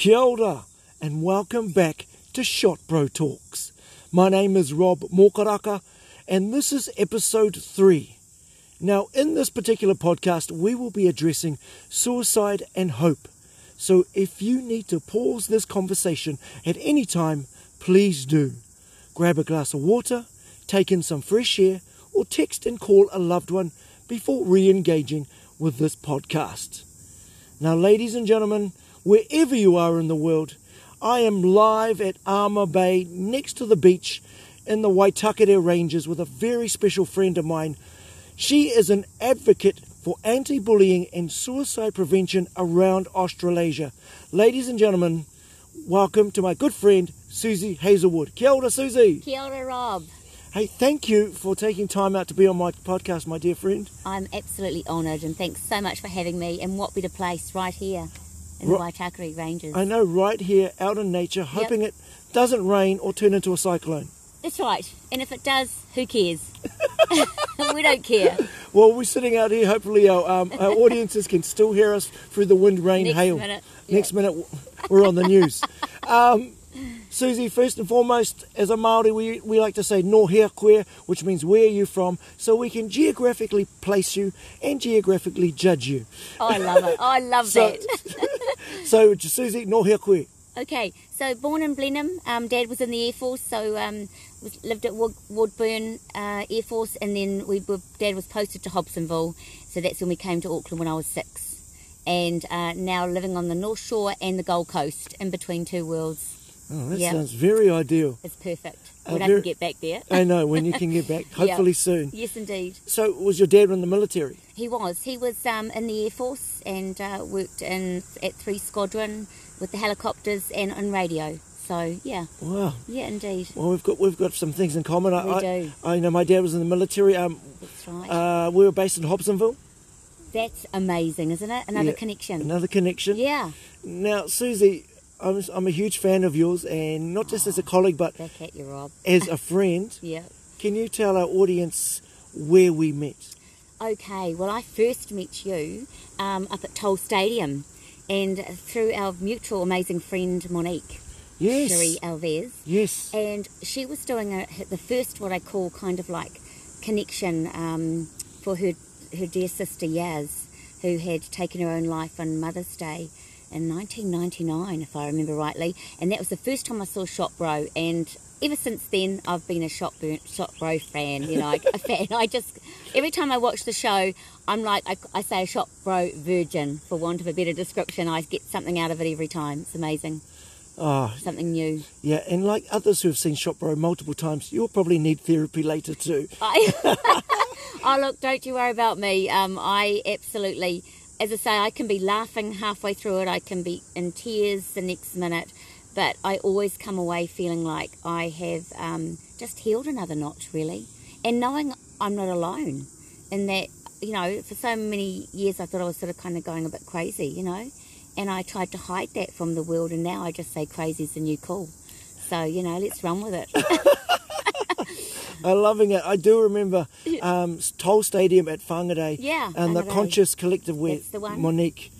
Kia ora, and welcome back to Shot Bro Talks. My name is Rob Mokaraka, and this is episode 3. Now, in this particular podcast, we will be addressing suicide and hope. So, if you need to pause this conversation at any time, please do. Grab a glass of water, take in some fresh air, or text and call a loved one before re engaging with this podcast. Now, ladies and gentlemen, wherever you are in the world, I am live at Armour Bay next to the beach in the Waitakere Ranges with a very special friend of mine. She is an advocate for anti bullying and suicide prevention around Australasia. Ladies and gentlemen, welcome to my good friend Susie Hazelwood. Kia ora, Susie. Kia ora, Rob. Hey, thank you for taking time out to be on my podcast, my dear friend. I'm absolutely honoured and thanks so much for having me. And what better place right here in the Waitakere Ranges. I know, right here out in nature, hoping it doesn't rain or turn into a cyclone. That's right. And if it does, who cares? we don't care. Well, we're sitting out here. Hopefully, our, um, our audiences can still hear us through the wind, rain, Next hail. minute, Next minute, we're on the news. um, Susie, first and foremost, as a Maori, we, we like to say no hea koe, which means where are you from, so we can geographically place you and geographically judge you. Oh, I love it. I love So, that. so Susie, no hea koe. Okay, so born in Blenheim. Um, Dad was in the Air Force, so um, lived at Wood, Woodbourne uh, Air Force, and then we were, Dad was posted to Hobsonville, so that's when we came to Auckland when I was six. And uh, now living on the North Shore and the Gold Coast, in between two worlds. Oh, that Yeah. sounds very ideal. It's perfect. Uh, When I very- can get back there. I know, when you can get back, hopefully soon. Yes, indeed. So, was your dad in the military? He was. He was um, in the Air Force and uh, worked in at Three Squadron with the helicopters and on radio. So yeah, Wow. yeah, indeed. Well, we've got we've got some things in common. I, We I, do. I know my dad was in the military. Um, That's right. uh, we were based in Hobsonville. That's amazing, isn't it? Another Yeah, connection. Another connection. Yeah, Now, Susie, I'm, I'm a huge fan of yours, and not just as a colleague, but at you, Rob. as a friend. Yeah. Can you tell our audience where we met? Okay. Well, I first met you um, up at Toll Stadium, and through our mutual amazing friend Monique Yes. Cherie Alves. Yes. and she was doing a, the first what I call kind of like connection um, for her her dear sister Yaz, who had taken her own life on Mother's Day in 1999, if I remember rightly, and that was the first time I saw Shot Bro, and ever since then I've been a Shot Bro, fan, you know, a fan. I just every time I watch the show, I'm like I, I say a Shot Bro virgin, for want of a better description. I get something out of it every time. It's amazing, Oh, something new. yeah. And like others who have seen Shot Bro multiple times, you'll probably need therapy later too. I, oh look, don't you worry about me. Um, I absolutely, as I say, I can be laughing halfway through it. I can be in tears the next minute, but I always come away feeling like I have um, just healed another notch, really, and knowing I'm not alone. And that, you know, for so many years I thought I was sort of kind of going a bit crazy, you know, and I tried to hide that from the world, and now I just say crazy's the new cool. So you know, let's run with it. I'm loving it. I do remember um, Toll Stadium at Whangarei. Yeah, And the Conscious Collective where the one. Monique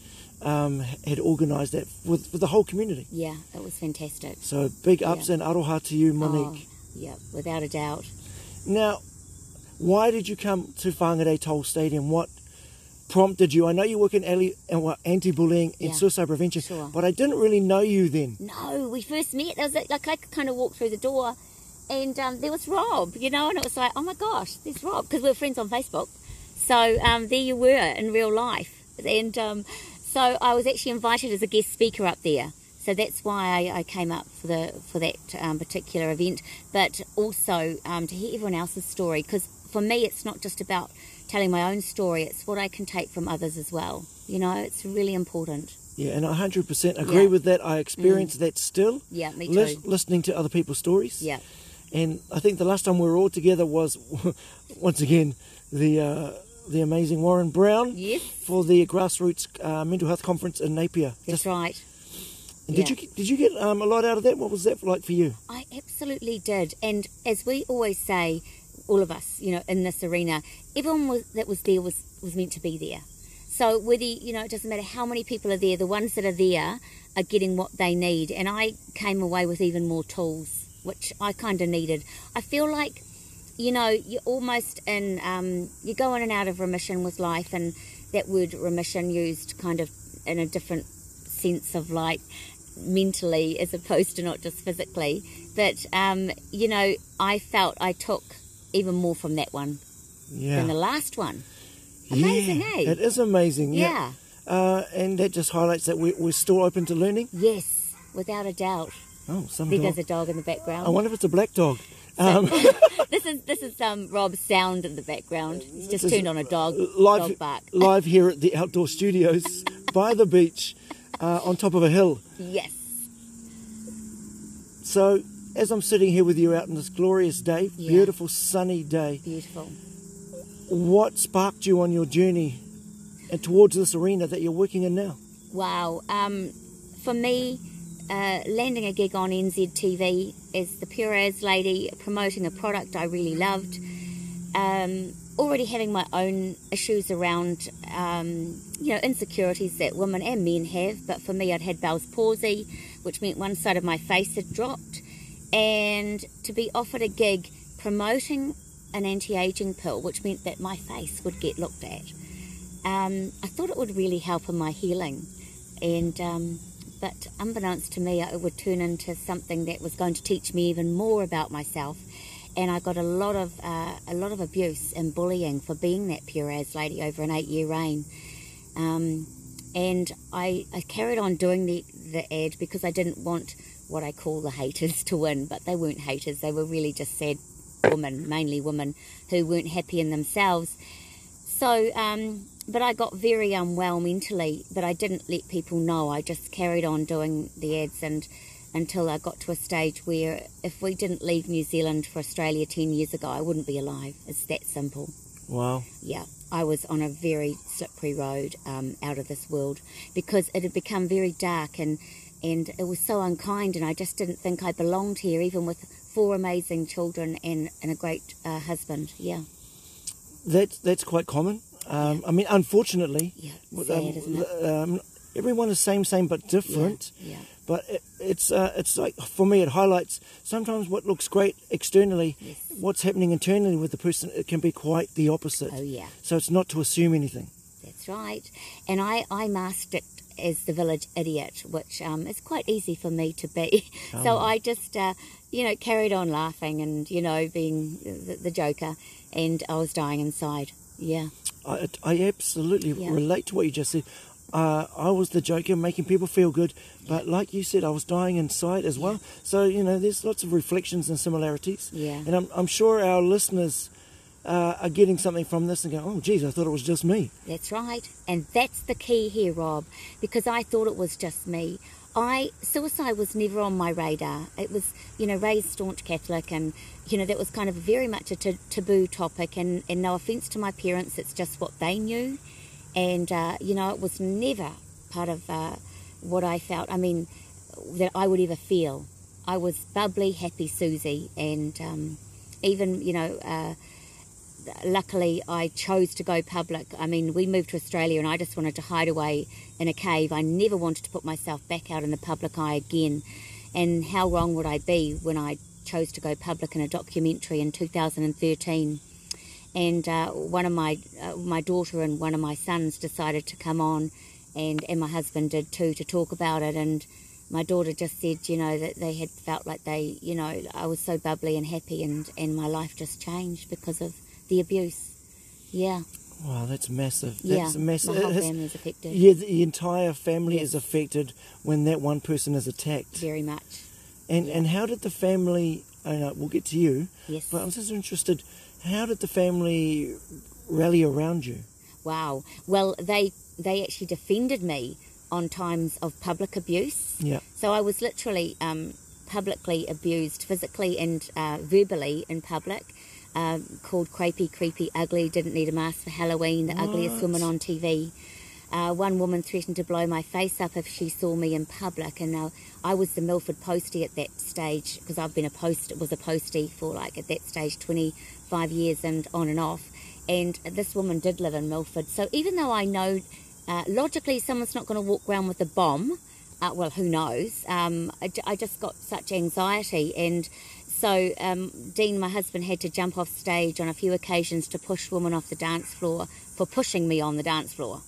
um, had organised that with, with the whole community. yeah, it was fantastic. So big ups Yeah. and aroha to you, Monique. Oh, yeah, without a doubt. Now, why did you come to Whangarei Toll Stadium? What prompted you? I know you work in uh, anti-bullying and Yeah, suicide prevention, sure. but I didn't really know you then. No, we first met. There was like, like I kind of walked through the door, and um, there was Rob, you know, and it was like, oh my gosh, there's Rob because we are friends on Facebook. So um, there you were in real life, and um, so I was actually invited as a guest speaker up there. So that's why I, I came up for the for that um, particular event, but also um, to hear everyone else's story because for me it's not just about telling my own story; it's what I can take from others as well. You know, it's really important. Yeah, and I 100% agree Yeah. with that. I experience that still. Yeah, me too. lis- listening to other people's stories. Yeah. And I think the last time we were all together was, once again, the uh, the amazing Warren Brown Yes. for the grassroots uh, mental health conference in Napier. That's right. And did you did you get um, a lot out of that? What was that like for you? I absolutely did. And as we always say, all of us, you know, in this arena, everyone was, that was there was, was meant to be there. So whether you know, it doesn't matter how many people are there. The ones that are there are getting what they need, and I came away with even more tools, which I kind of needed. I feel like, you know, you're almost in, um, you go in and out of remission with life, and that word remission used kind of in a different sense of like mentally as opposed to not just physically. But um, you know, I felt I took even more from that one Yeah. than the last one. Amazing, yeah. eh? It is amazing. Yeah. Yeah. Uh, and that just highlights that we, we're still open to learning. Yes, without a doubt. Oh, some There dog. a dog in the background. I wonder if it's a black dog. Um, this is this is um, Rob's sound in the background. He's just turned on a dog live, dog bark. live here at the outdoor studios by the beach uh, on top of a hill. Yes. So, as I'm sitting here with you out on this glorious day, Yeah. beautiful sunny day, Beautiful. what sparked you on your journey and towards this arena that you're working in now? Wow. Um, for me, uh, landing a gig on NZTV as the Pure As lady, promoting a product I really loved, um, already having my own issues around, um, you know, insecurities that women and men have. But for me, I'd had Bell's palsy, which meant one side of my face had dropped, and to be offered a gig promoting an anti-aging pill, which meant that my face would get looked at. Um, I thought it would really help in my healing, and um, but unbeknownst to me, it would turn into something that was going to teach me even more about myself. And I got a lot of uh, a lot of abuse and bullying for being that pure as lady over an eight-year reign. Um, and I, I carried on doing the, the ad because I didn't want what I call the haters to win, but they weren't haters. They were really just sad women, mainly women, who weren't happy in themselves. So, um, but I got very unwell mentally, but I didn't let people know. I just carried on doing the ads and until I got to a stage where if we didn't leave New Zealand for Australia 10 years ago, I wouldn't be alive. It's that simple. Wow. Yeah, I was on a very slippery road um, out of this world because it had become very dark and and it was so unkind, and I just didn't think I belonged here, even with four amazing children and, and a great uh, husband. Yeah, That's that's quite common. Um, I mean, unfortunately, yeah, um, sad, isn't um, everyone is same, same but different. Yeah, But it, it's uh, it's like for me, it highlights sometimes what looks great externally, Yes. what's happening internally with the person. It can be quite the opposite. oh yeah, So it's not to assume anything. that's right. And I I masked it as the village idiot, which um, is quite easy for me to be. so Oh. I just uh, you know carried on laughing and you know being the, the joker, and I was dying inside. Yeah. I, I absolutely Yeah. relate to what you just said. Uh, I was the joker, making people feel good, but like you said, I was dying inside as well. So you know, there's lots of reflections and similarities. Yeah. And I'm, I'm sure our listeners uh, are getting something from this and go, "Oh, geez, I thought it was just me." That's right. And that's the key here, Rob, because I thought it was just me. I suicide was never on my radar. It was, you know, raised staunch Catholic, and you know that was kind of very much a t- taboo topic. And, and no offence to my parents, it's just what they knew, and uh, you know it was never part of uh, what I felt. I mean, that I would ever feel. I was bubbly, happy Susie, and um, even you know. Uh, luckily I chose to go public. I mean, we moved to Australia and I just wanted to hide away in a cave. I never wanted to put myself back out in the public eye again. And how wrong would I be when I chose to go public in a documentary in 2013? And uh, one of my uh, my daughter and one of my sons decided to come on, and and my husband did too to talk about it. And my daughter just said, you know, that they had felt like they, you know, I was so bubbly and happy, and and my life just changed because of the abuse. Yeah, Wow, that's massive. yeah. Massive. My whole family is affected yeah, the entire family Yes. is affected when that one person is attacked. very much. And and how did the family? Know we'll get to you, Yes. but I'm just interested. How did the family rally around you? Wow. Well, they they actually defended me on times of public abuse. Yeah. So I was literally um, publicly abused, physically and uh, verbally in public. Um, called creepy, creepy, ugly. Didn't need a mask for Halloween. The ugliest woman on TV. Uh, one woman threatened to blow my face up if she saw me in public, and uh, I was the Milford postie at that stage because I've been a post was a postie for like at that stage twenty five years and on and off. And this woman did live in Milford, so even though I know Uh, logically, someone's not going to walk around with a bomb. Uh, well, who knows? Um, I, I just got such anxiety, and so um, Dean, my husband, had to jump off stage on a few occasions to push women off the dance floor for pushing me on the dance floor.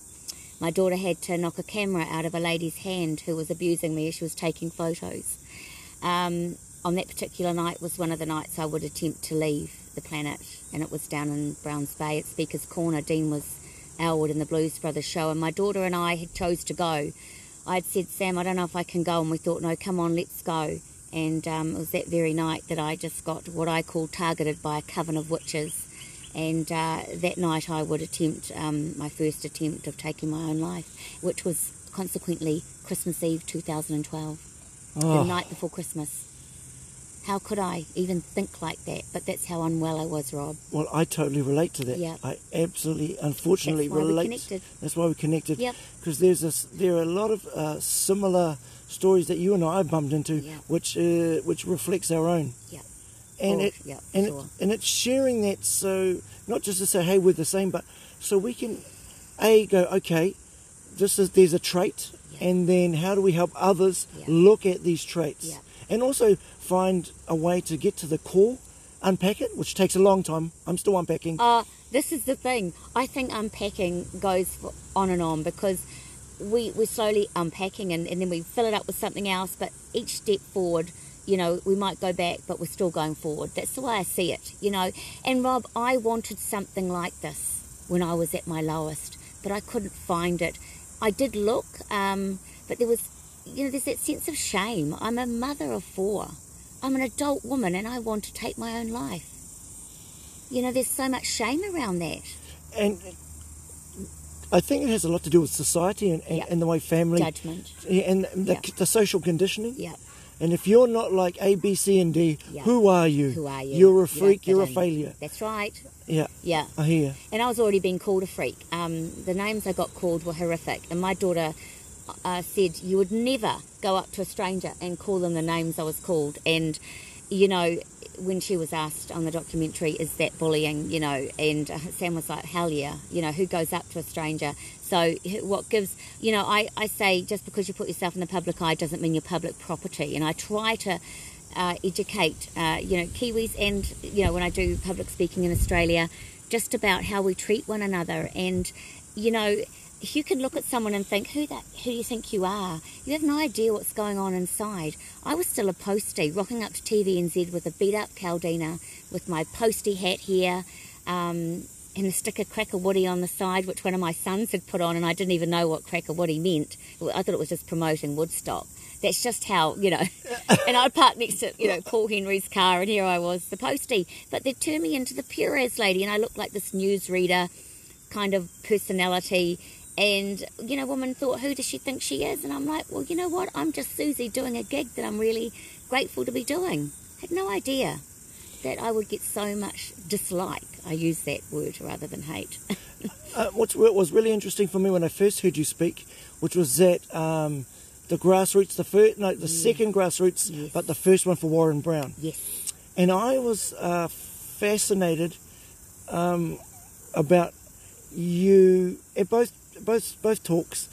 My daughter had to knock a camera out of a lady's hand who was abusing me as she was taking photos. Um, on that particular night was one of the nights I would attempt to leave the planet, and it was down in Browns Bay at Speaker's Corner. Dean was Elwood in the Blues Brothers show, and my daughter and I had chose to go. I had said, Sam, I don't know if I can go, and we thought, no, come on, let's go. And um, it was that very night that I just got what I call targeted by a coven of witches. And uh, that night I would attempt um, my first attempt of taking my own life, which was consequently Christmas Eve 2012, the Oh, night before Christmas. How could I even think like that? But that's how unwell I was, Rob. well, I totally relate to that. Yeah. I absolutely, unfortunately, That's why we relate. connected. That's why we connected. Yep. Because there's this, there are a lot of uh, similar stories that you and I have bumped into, Yeah. which uh, which reflects our own. Yeah. and it yeah, and sure. it, and it's sharing that so not just to say hey we're the same but so we can a go okay this is there's a trait Yeah. and then how do we help others look at these traits Yeah. and also find a way to get to the core unpack it which takes a long time i'm still unpacking Uh, this is the thing. I think unpacking goes on and on because we, we're slowly unpacking and, and then we fill it up with something else. But each step forward, you know, we might go back, but we're still going forward. That's the way I see it, you know. And Rob, I wanted something like this when I was at my lowest, but I couldn't find it. I did look, um, but there was, you know, there's that sense of shame. I'm a mother of four. I'm an adult woman and I want to take my own life. You know, there's so much shame around that. and i think it has a lot to do with society and, and, Yeah. and the way family Judgment. And the, Yeah. the social conditioning Yeah. and if you're not like a b c and d Yeah. who are you Who are you? you're a freak fit you're a failure That's right. yeah Yeah. i hear And I was already being called a freak. Um, the names I got called were horrific. And my daughter uh, said you would never go up to a stranger and call them the names I was called. And, you know, when she was asked on the documentary, is that bullying, you know, and uh, Sam was like, hell yeah, you know, who goes up to a stranger? So what gives, you know, I, I say just because you put yourself in the public eye doesn't mean you're public property. And I try to uh, educate, uh, you know, Kiwis and, you know, when I do public speaking in Australia, just about how we treat one another. And, you know, you can look at someone and think, who that, who do you think you are? You have no idea what's going on inside. I was still a postie, rocking up to TVNZ with a beat up Caldina, with my postie hat here, um, and a sticker Cracker Woody on the side, which one of my sons had put on, and I didn't even know what Cracker Woody meant. I thought it was just promoting Woodstock. That's just how, you know. and I'd park next to, you know, Paul Henry's car, and here I was, the postie. But they'd turned me into the Perez lady, and I looked like this newsreader kind of personality. And, you know, woman thought, who does she think she is? And I'm like, well, you know what? I'm just Susie doing a gig that I'm really grateful to be doing. Had no idea that I would get so much dislike. I use that word rather than hate. Uh, what was really interesting for me when I first heard you speak, which was that um, the grassroots, the first, no, the second grassroots, Yes. but the first one for Warren Brown, yes. and I was uh, fascinated um, about you at both both both talks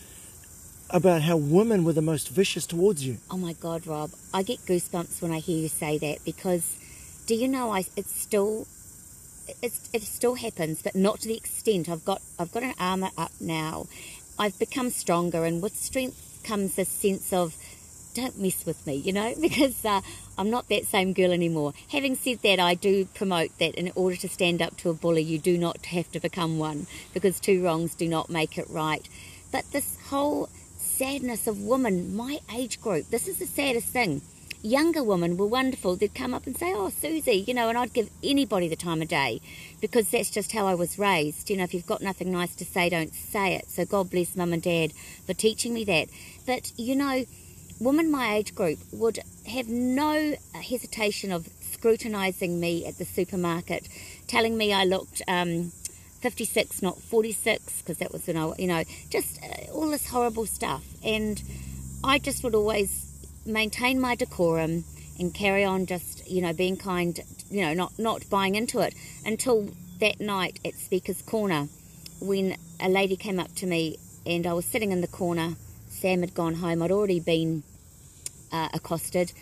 about how women were the most vicious towards you. Oh my God, Rob, I get goosebumps when I hear you say that because do you know I it's still it's, it still happens, but not to the extent. I've got I've got an armor up now. I've become stronger, and with strength comes this sense of don't mess with me, you know, because uh, I'm not that same girl anymore. Having said that, I do promote that in order to stand up to a bully, you do not have to become one because two wrongs do not make it right. But this whole sadness of women, my age group, this is the saddest thing. Younger women were wonderful. They'd come up and say, Oh, Susie, you know, and I'd give anybody the time of day because that's just how I was raised. You know, if you've got nothing nice to say, don't say it. So God bless mum and dad for teaching me that. But, you know, women my age group would have no hesitation of scrutinising me at the supermarket, telling me I looked um, 56, not 46, because that was when I, you know, just uh, all this horrible stuff. And I just would always maintain my decorum and carry on just, you know, being kind, you know, not, not buying into it until that night at Speaker's Corner when a lady came up to me and I was sitting in the corner. Sam had gone home. I'd already been uh, accosted,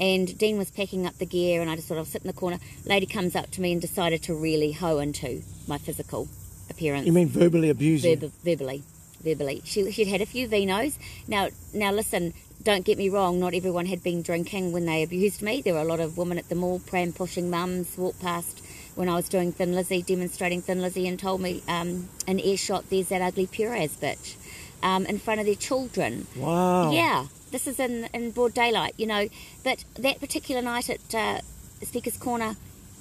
and Dean was packing up the gear, and I just sort of sit in the corner. Lady comes up to me and decided to really hoe into my physical appearance. You mean verbally abusing? Verb- verbally, verbally. She she'd had a few vinos. Now now listen. Don't get me wrong. Not everyone had been drinking when they abused me. There were a lot of women at the mall, pram pushing mums, walked past when I was doing Thin Lizzy, demonstrating Thin Lizzy, and told me um, an earshot, "There's that ugly Perez bitch," um, in front of their children. Wow. Yeah, this is in, in broad daylight, you know. But that particular night at uh, Speaker's Corner,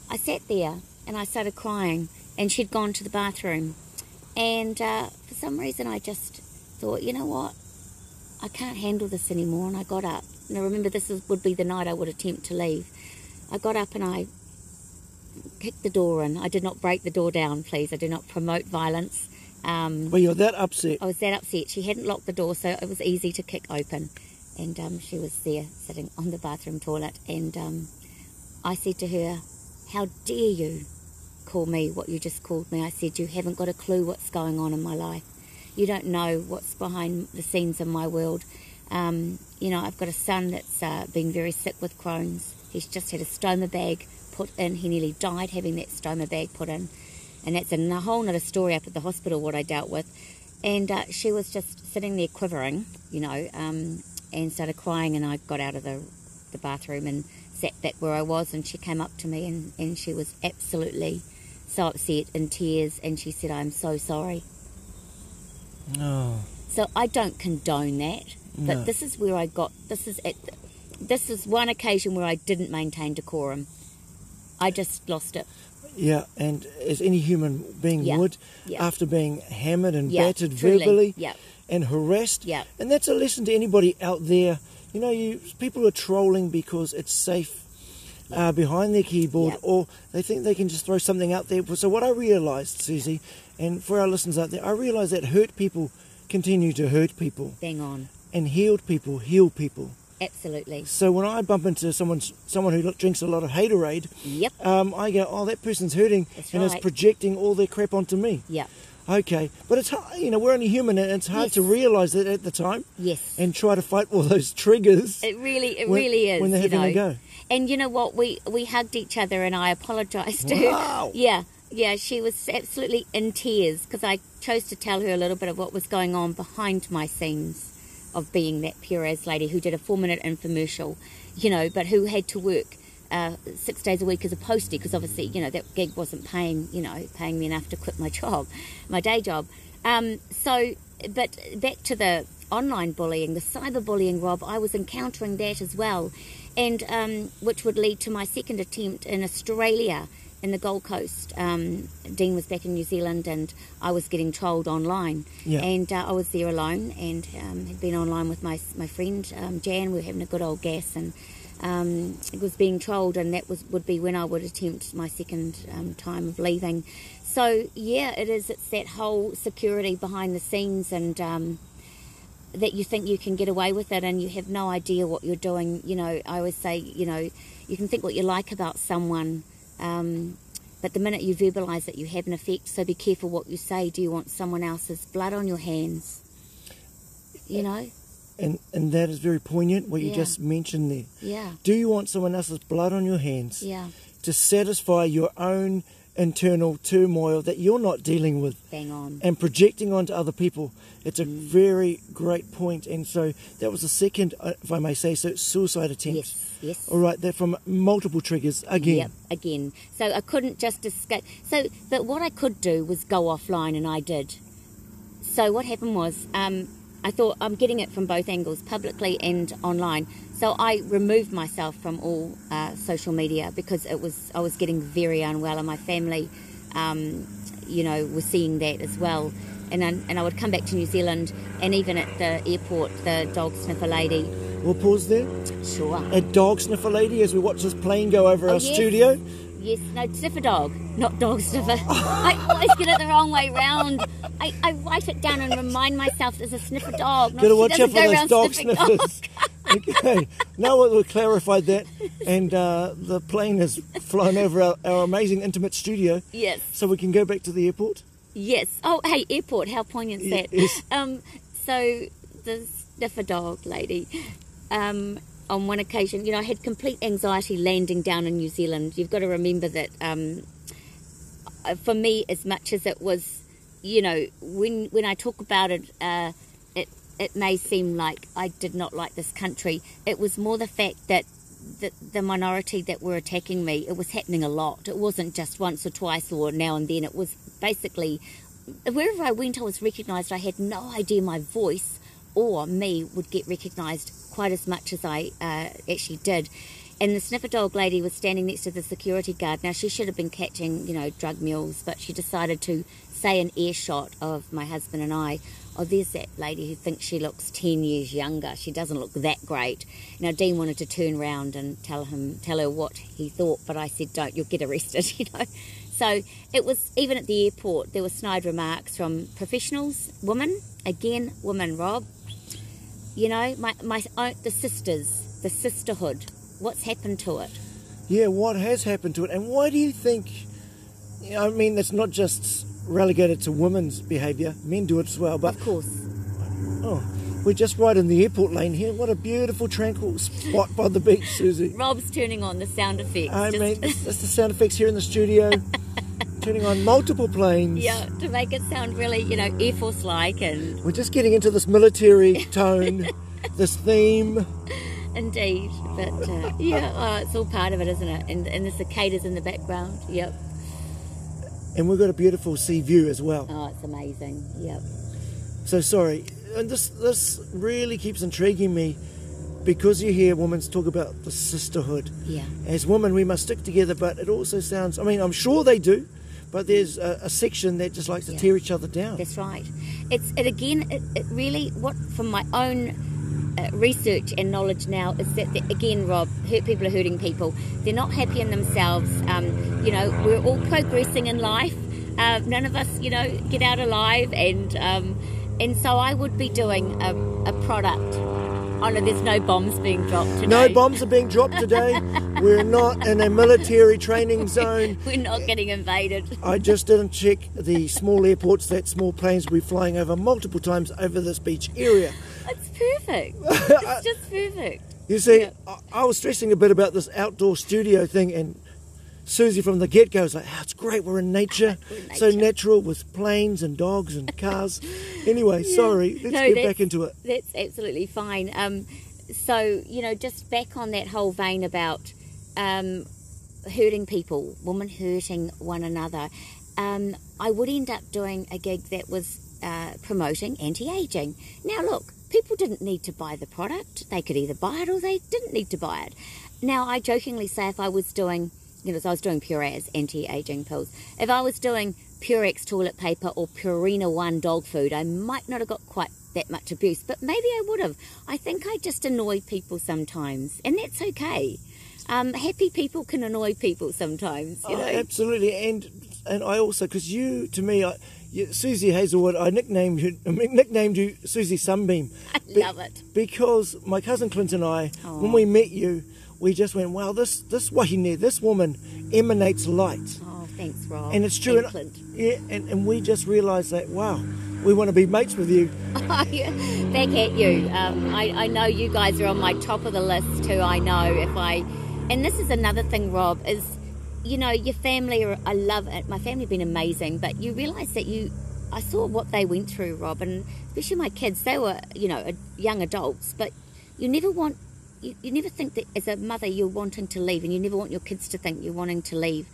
I sat there and I started crying, and she'd gone to the bathroom. And uh, for some reason, I just thought, you know what? I can't handle this anymore. And I got up. And I remember this is, would be the night I would attempt to leave. I got up and I kicked the door in. I did not break the door down, please. I do not promote violence. Um, Well, you're that upset. I was that upset. She hadn't locked the door, so it was easy to kick open. And um, she was there sitting on the bathroom toilet. And um, I said to her, How dare you call me what you just called me? I said, You haven't got a clue what's going on in my life. You don't know what's behind the scenes in my world. Um, you know, I've got a son that's uh, been very sick with Crohn's. He's just had a stoma bag put in. He nearly died having that stoma bag put in. And that's a whole other story up at the hospital, what I dealt with. And uh, she was just sitting there quivering, you know, um, and started crying. And I got out of the, the bathroom and sat back where I was. And she came up to me and, and she was absolutely so upset in tears. And she said, I'm so sorry. Oh, So I don't condone that, but No. this is where I got. This is at. This is one occasion where I didn't maintain decorum. I just lost it. yeah. And as any human being Yeah. would, Yeah. after being hammered and Yeah, battered truly. verbally Yeah. And harassed, Yeah. and that's a lesson to anybody out there. You know, you people are trolling because it's safe uh, behind their keyboard, Yeah. or they think they can just throw something out there. So what I realised, Susie, and for our listeners out there, I realised that hurt people continue to hurt people, Bang on. and healed people heal people. Absolutely. So when I bump into someone someone who drinks a lot of haterade, Yep. um, I go, "Oh, that person's hurting," That's and is projecting all their crap onto me. Yep. Okay, but it's hard, you know we're only human, and it's hard Yes. to realise that at the time Yes. and try to fight all those triggers. It really, it when- really is. when they're you having a go. And you know what? We we hugged each other, and I apologised to Wow. her. Yeah, yeah. She was absolutely in tears because I chose to tell her a little bit of what was going on behind my scenes of being that Perez lady who did a four-minute infomercial, you know, but who had to work. Uh, six days a week as a postie because obviously you know that gig wasn't paying you know paying me enough to quit my job my day job. Um, so but back to the online bullying the cyberbullying rob i was encountering that as well. And um, which would lead to my second attempt in australia in the gold coast. Um, dean was back in new zealand and i was getting trolled online. Yeah. and uh, i was there alone and um, had been online with my, my friend um, jan. We were having a good old gas and um, was being trolled, and that was would be when I would attempt my second um, time of leaving. So yeah, it is. It's that whole security behind the scenes, and um, that you think you can get away with it, and you have no idea what you're doing. You know, I always say, you know, you can think what you like about someone. Um, but the minute you verbalise it, you have an effect. So be careful what you say. Do you want someone else's blood on your hands? You know? And and that is very poignant what you Yeah. just mentioned there. Yeah. Do you want someone else's blood on your hands Yeah. to satisfy your own internal turmoil that you're not dealing with Bang on. and projecting onto other people? It's Mm. a very great point. And so that was the second, uh, if I may say so, suicide attempt. Yes. Yes. All right, they're from multiple triggers again. Yep, again. So I couldn't just escape. So, but what I could do was go offline, and I did. So what happened was, um, I thought I'm getting it from both angles, publicly and online. So I removed myself from all uh, social media because it was I was getting very unwell, and my family, um, you know, was seeing that as well. And I, and I would come back to New Zealand, and even at the airport, the dog sniffer lady, We'll pause there. sure. A dog sniffer lady as we watch this plane go over Oh, our yes. studio. Yes, no, sniffer dog, not dog sniffer. I always get it the wrong way round. I, I write it down and remind myself there's a sniffer dog. Gotta watch out for those dog sniffers. okay, now we've clarified that, and uh, the plane has flown over our, our amazing intimate studio, Yes, so we can go back to the airport. Yes. Oh, hey, airport. How poignant is that? Yes. Um, so the sniffer dog lady. Um, on one occasion, you know, I had complete anxiety landing down in New Zealand. You've got to remember that. Um, uh, for me, as much as it was, you know, when when I talk about it, uh, it it may seem like I did not like this country. It was more the fact that the, the minority that were attacking me, it was happening a lot. It wasn't just once or twice or now and then. It was basically wherever I went, I was recognised. I had no idea my voice or me would get recognised quite as much as I uh, actually did. And the sniffer dog lady was standing next to the security guard. Now, she should have been catching, you know, drug mules, but she decided to say an earshot of my husband and I, oh, there's that lady who thinks she looks 10 years younger. She doesn't look that great. Now, Dean wanted to turn round and tell him, tell her what he thought, but I said, don't, you'll get arrested, you know. So it was, even at the airport, there were snide remarks from professionals, women, again, women, Rob. You know, my, my own, the sisters, the sisterhood, what's happened to it? Yeah, what has happened to it, and why do you think? I mean, it's not just relegated to women's behaviour; men do it as well. But Of course. oh, we're just right in the airport lane here. What a beautiful, tranquil spot by the beach, Susie. Rob's turning on the sound effects. I just- mean, that's the sound effects here in the studio, turning on multiple planes. yeah, to make it sound really, you know, Air Force like and We're just getting into this military tone, this theme. indeed. But uh, yeah, oh, it's all part of it, isn't it? And, and the cicadas in the background. Yep. And we've got a beautiful sea view as well. Oh, it's amazing. Yep. So sorry, and this this really keeps intriguing me because you hear women talk about the sisterhood. Yeah. As women, we must stick together, but it also sounds. I mean, I'm sure they do, but there's a, a section that just likes to Yeah. tear each other down. That's right. It's it again. It, it really what from my own uh, research and knowledge now is that again, Rob, hurt people are hurting people. They're not happy in themselves. Um, you know, we're all progressing in life. Uh, none of us, you know, get out alive, and um, and so I would be doing a, a product. Oh no, there's no bombs being dropped today. No bombs are being dropped today. We're not in a military training zone. We're not getting invaded. I just didn't check the small airports that small planes will be flying over multiple times over this beach area. It's perfect. It's just perfect. You see, Yeah. I, I was stressing a bit about this outdoor studio thing, and Susie from the get go was like, oh, it's great, we're in nature. We're in So natural with planes and dogs and cars. anyway, sorry, let's No, get back into it. That's absolutely fine. Um, so you know, just back on that whole vein about um, hurting people, women hurting one another. Um, I would end up doing a gig that was uh, promoting anti-aging. Now, look, people didn't need to buy the product; they could either buy it or they didn't need to buy it. Now, I jokingly say if I was doing, you know, if I was doing Pureaz anti-aging pills, if I was doing Purex toilet paper or Purina One dog food, I might not have got quite that much abuse, but maybe I would have. I think I just annoy people sometimes, and that's okay. Um, happy people can annoy people sometimes, you Oh, absolutely, and and I also because you to me, I, you, Susie Hazelwood, I nicknamed you I nicknamed you Susie Sunbeam. I Be- love it. because my cousin Clint and I, when we met you, we just went, "Wow, this this wahine, this woman emanates light." Oh, thanks, Rob. And it's true. And and- yeah, and, and we just realised that, wow, we want to be mates with you. Back at you. Um, I, I know you guys are on my top of the list too. I know if I, and this is another thing, Rob, is you know your family. I love it. My family have been amazing, but you realise that you. I saw what they went through, Rob, and especially my kids. They were, you know, young adults, but you never want. You, you never think that as a mother you're wanting to leave, and you never want your kids to think you're wanting to leave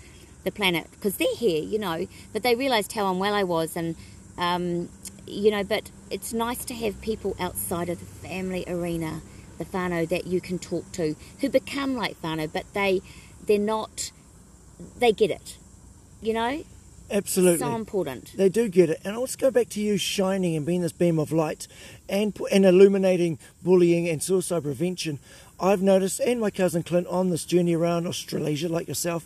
the planet because they're here, you know. But they realised how unwell I was, and um, you know. But it's nice to have people outside of the family arena, the whānau that you can talk to, who become like whānau, but they they're not. They get it, you know. Absolutely. So important. They do get it. And let's go back to you shining and being this beam of light and, and illuminating bullying and suicide prevention. I've noticed, and my cousin Clint, on this journey around Australasia, like yourself,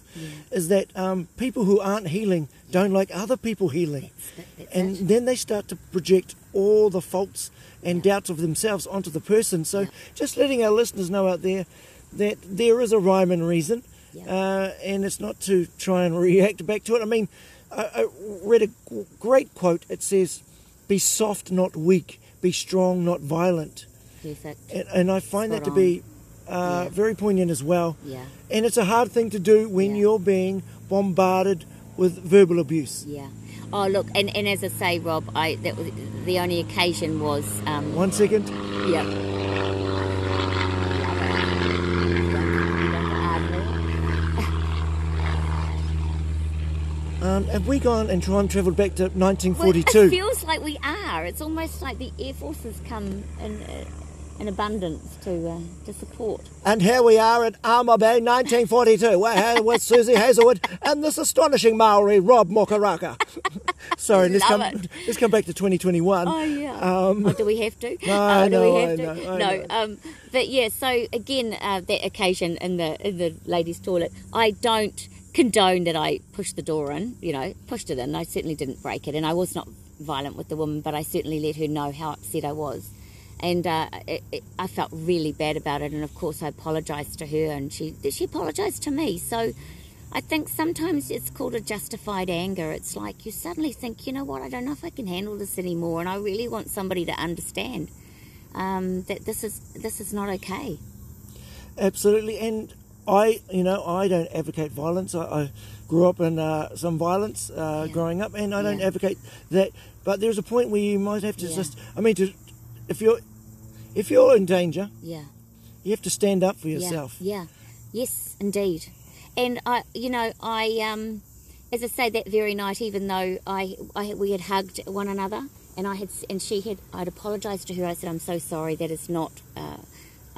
is that um, people who aren't healing don't like other people healing. That's, that's And it. then they start to project all the faults and doubts of themselves onto the person. So, Yeah. just letting our listeners know out there that there is a rhyme and reason. Yeah. uh, and it's not to try and react back to it. I mean, I, I read a g- great quote. It says, "Be soft, not weak. Be strong, not violent." Perfect. And, and I find Spot that to on. be uh, Yeah. very poignant as well. Yeah. And it's a hard thing to do when you're being bombarded with verbal abuse. Yeah. Oh look, and, and as I say, Rob, I that was the only occasion was um, One second. yeah. Um, have we gone and time travelled back to Well, 1942? it feels like we are. It's almost like the air force has come in, uh, in abundance to uh, to support. And here we are at Armour Bay, 1942. We're here with Susie Hazelwood and this astonishing Maori, Rob Mokaraka. Sorry, let's come, it. let's come back to 2021. Oh yeah. Um, oh, do we have to? No, oh, do no, we have I to? know, I no. know. Um, but yeah. So again, uh, that occasion in the in the ladies' toilet, I don't condone that I pushed the door in. You know, pushed it in. I certainly didn't break it, and I was not violent with the woman, but I certainly let her know how upset I was. And uh, it, it, I felt really bad about it, and of course I apologised to her, and she she apologised to me. So I think sometimes it's called a justified anger. It's like you suddenly think, you know what, I don't know if I can handle this anymore, and I really want somebody to understand um, that this is this is not okay. Absolutely, and I, you know, I don't advocate violence. I, I grew up in uh, some violence uh, Yeah. growing up, and I don't advocate that. But there's a point where you might have to Yeah. just. I mean, to if you're if you're in danger, Yeah. you have to stand up for Yeah, yourself. Yeah, yes, indeed. And I, you know, I, um, as I say, that very night, even though I, I, we had hugged one another, and I had, and she had, I'd apologised to her. I said, "I'm so sorry. That is not. Uh,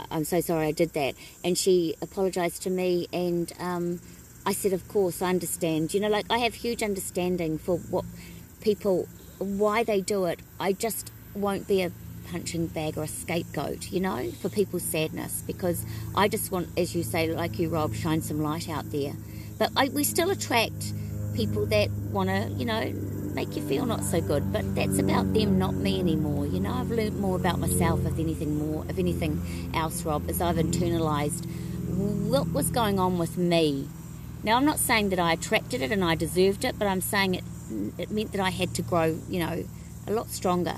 I'm so sorry I did that." And she apologised to me, and um, I said, "Of course, I understand. You know, like I have huge understanding for what people, why they do it. I just won't be a punching bag or a scapegoat, you know, for people's sadness because I just want, as you say, like you, Rob, shine some light out there. But I, we still attract people that want to, you know, make you feel not so good. But that's about them, not me anymore. You know, I've learned more about myself, if anything more, if anything else, Rob, as I've internalized what was going on with me. Now, I'm not saying that I attracted it and I deserved it, but I'm saying it, it meant that I had to grow, you know, a lot stronger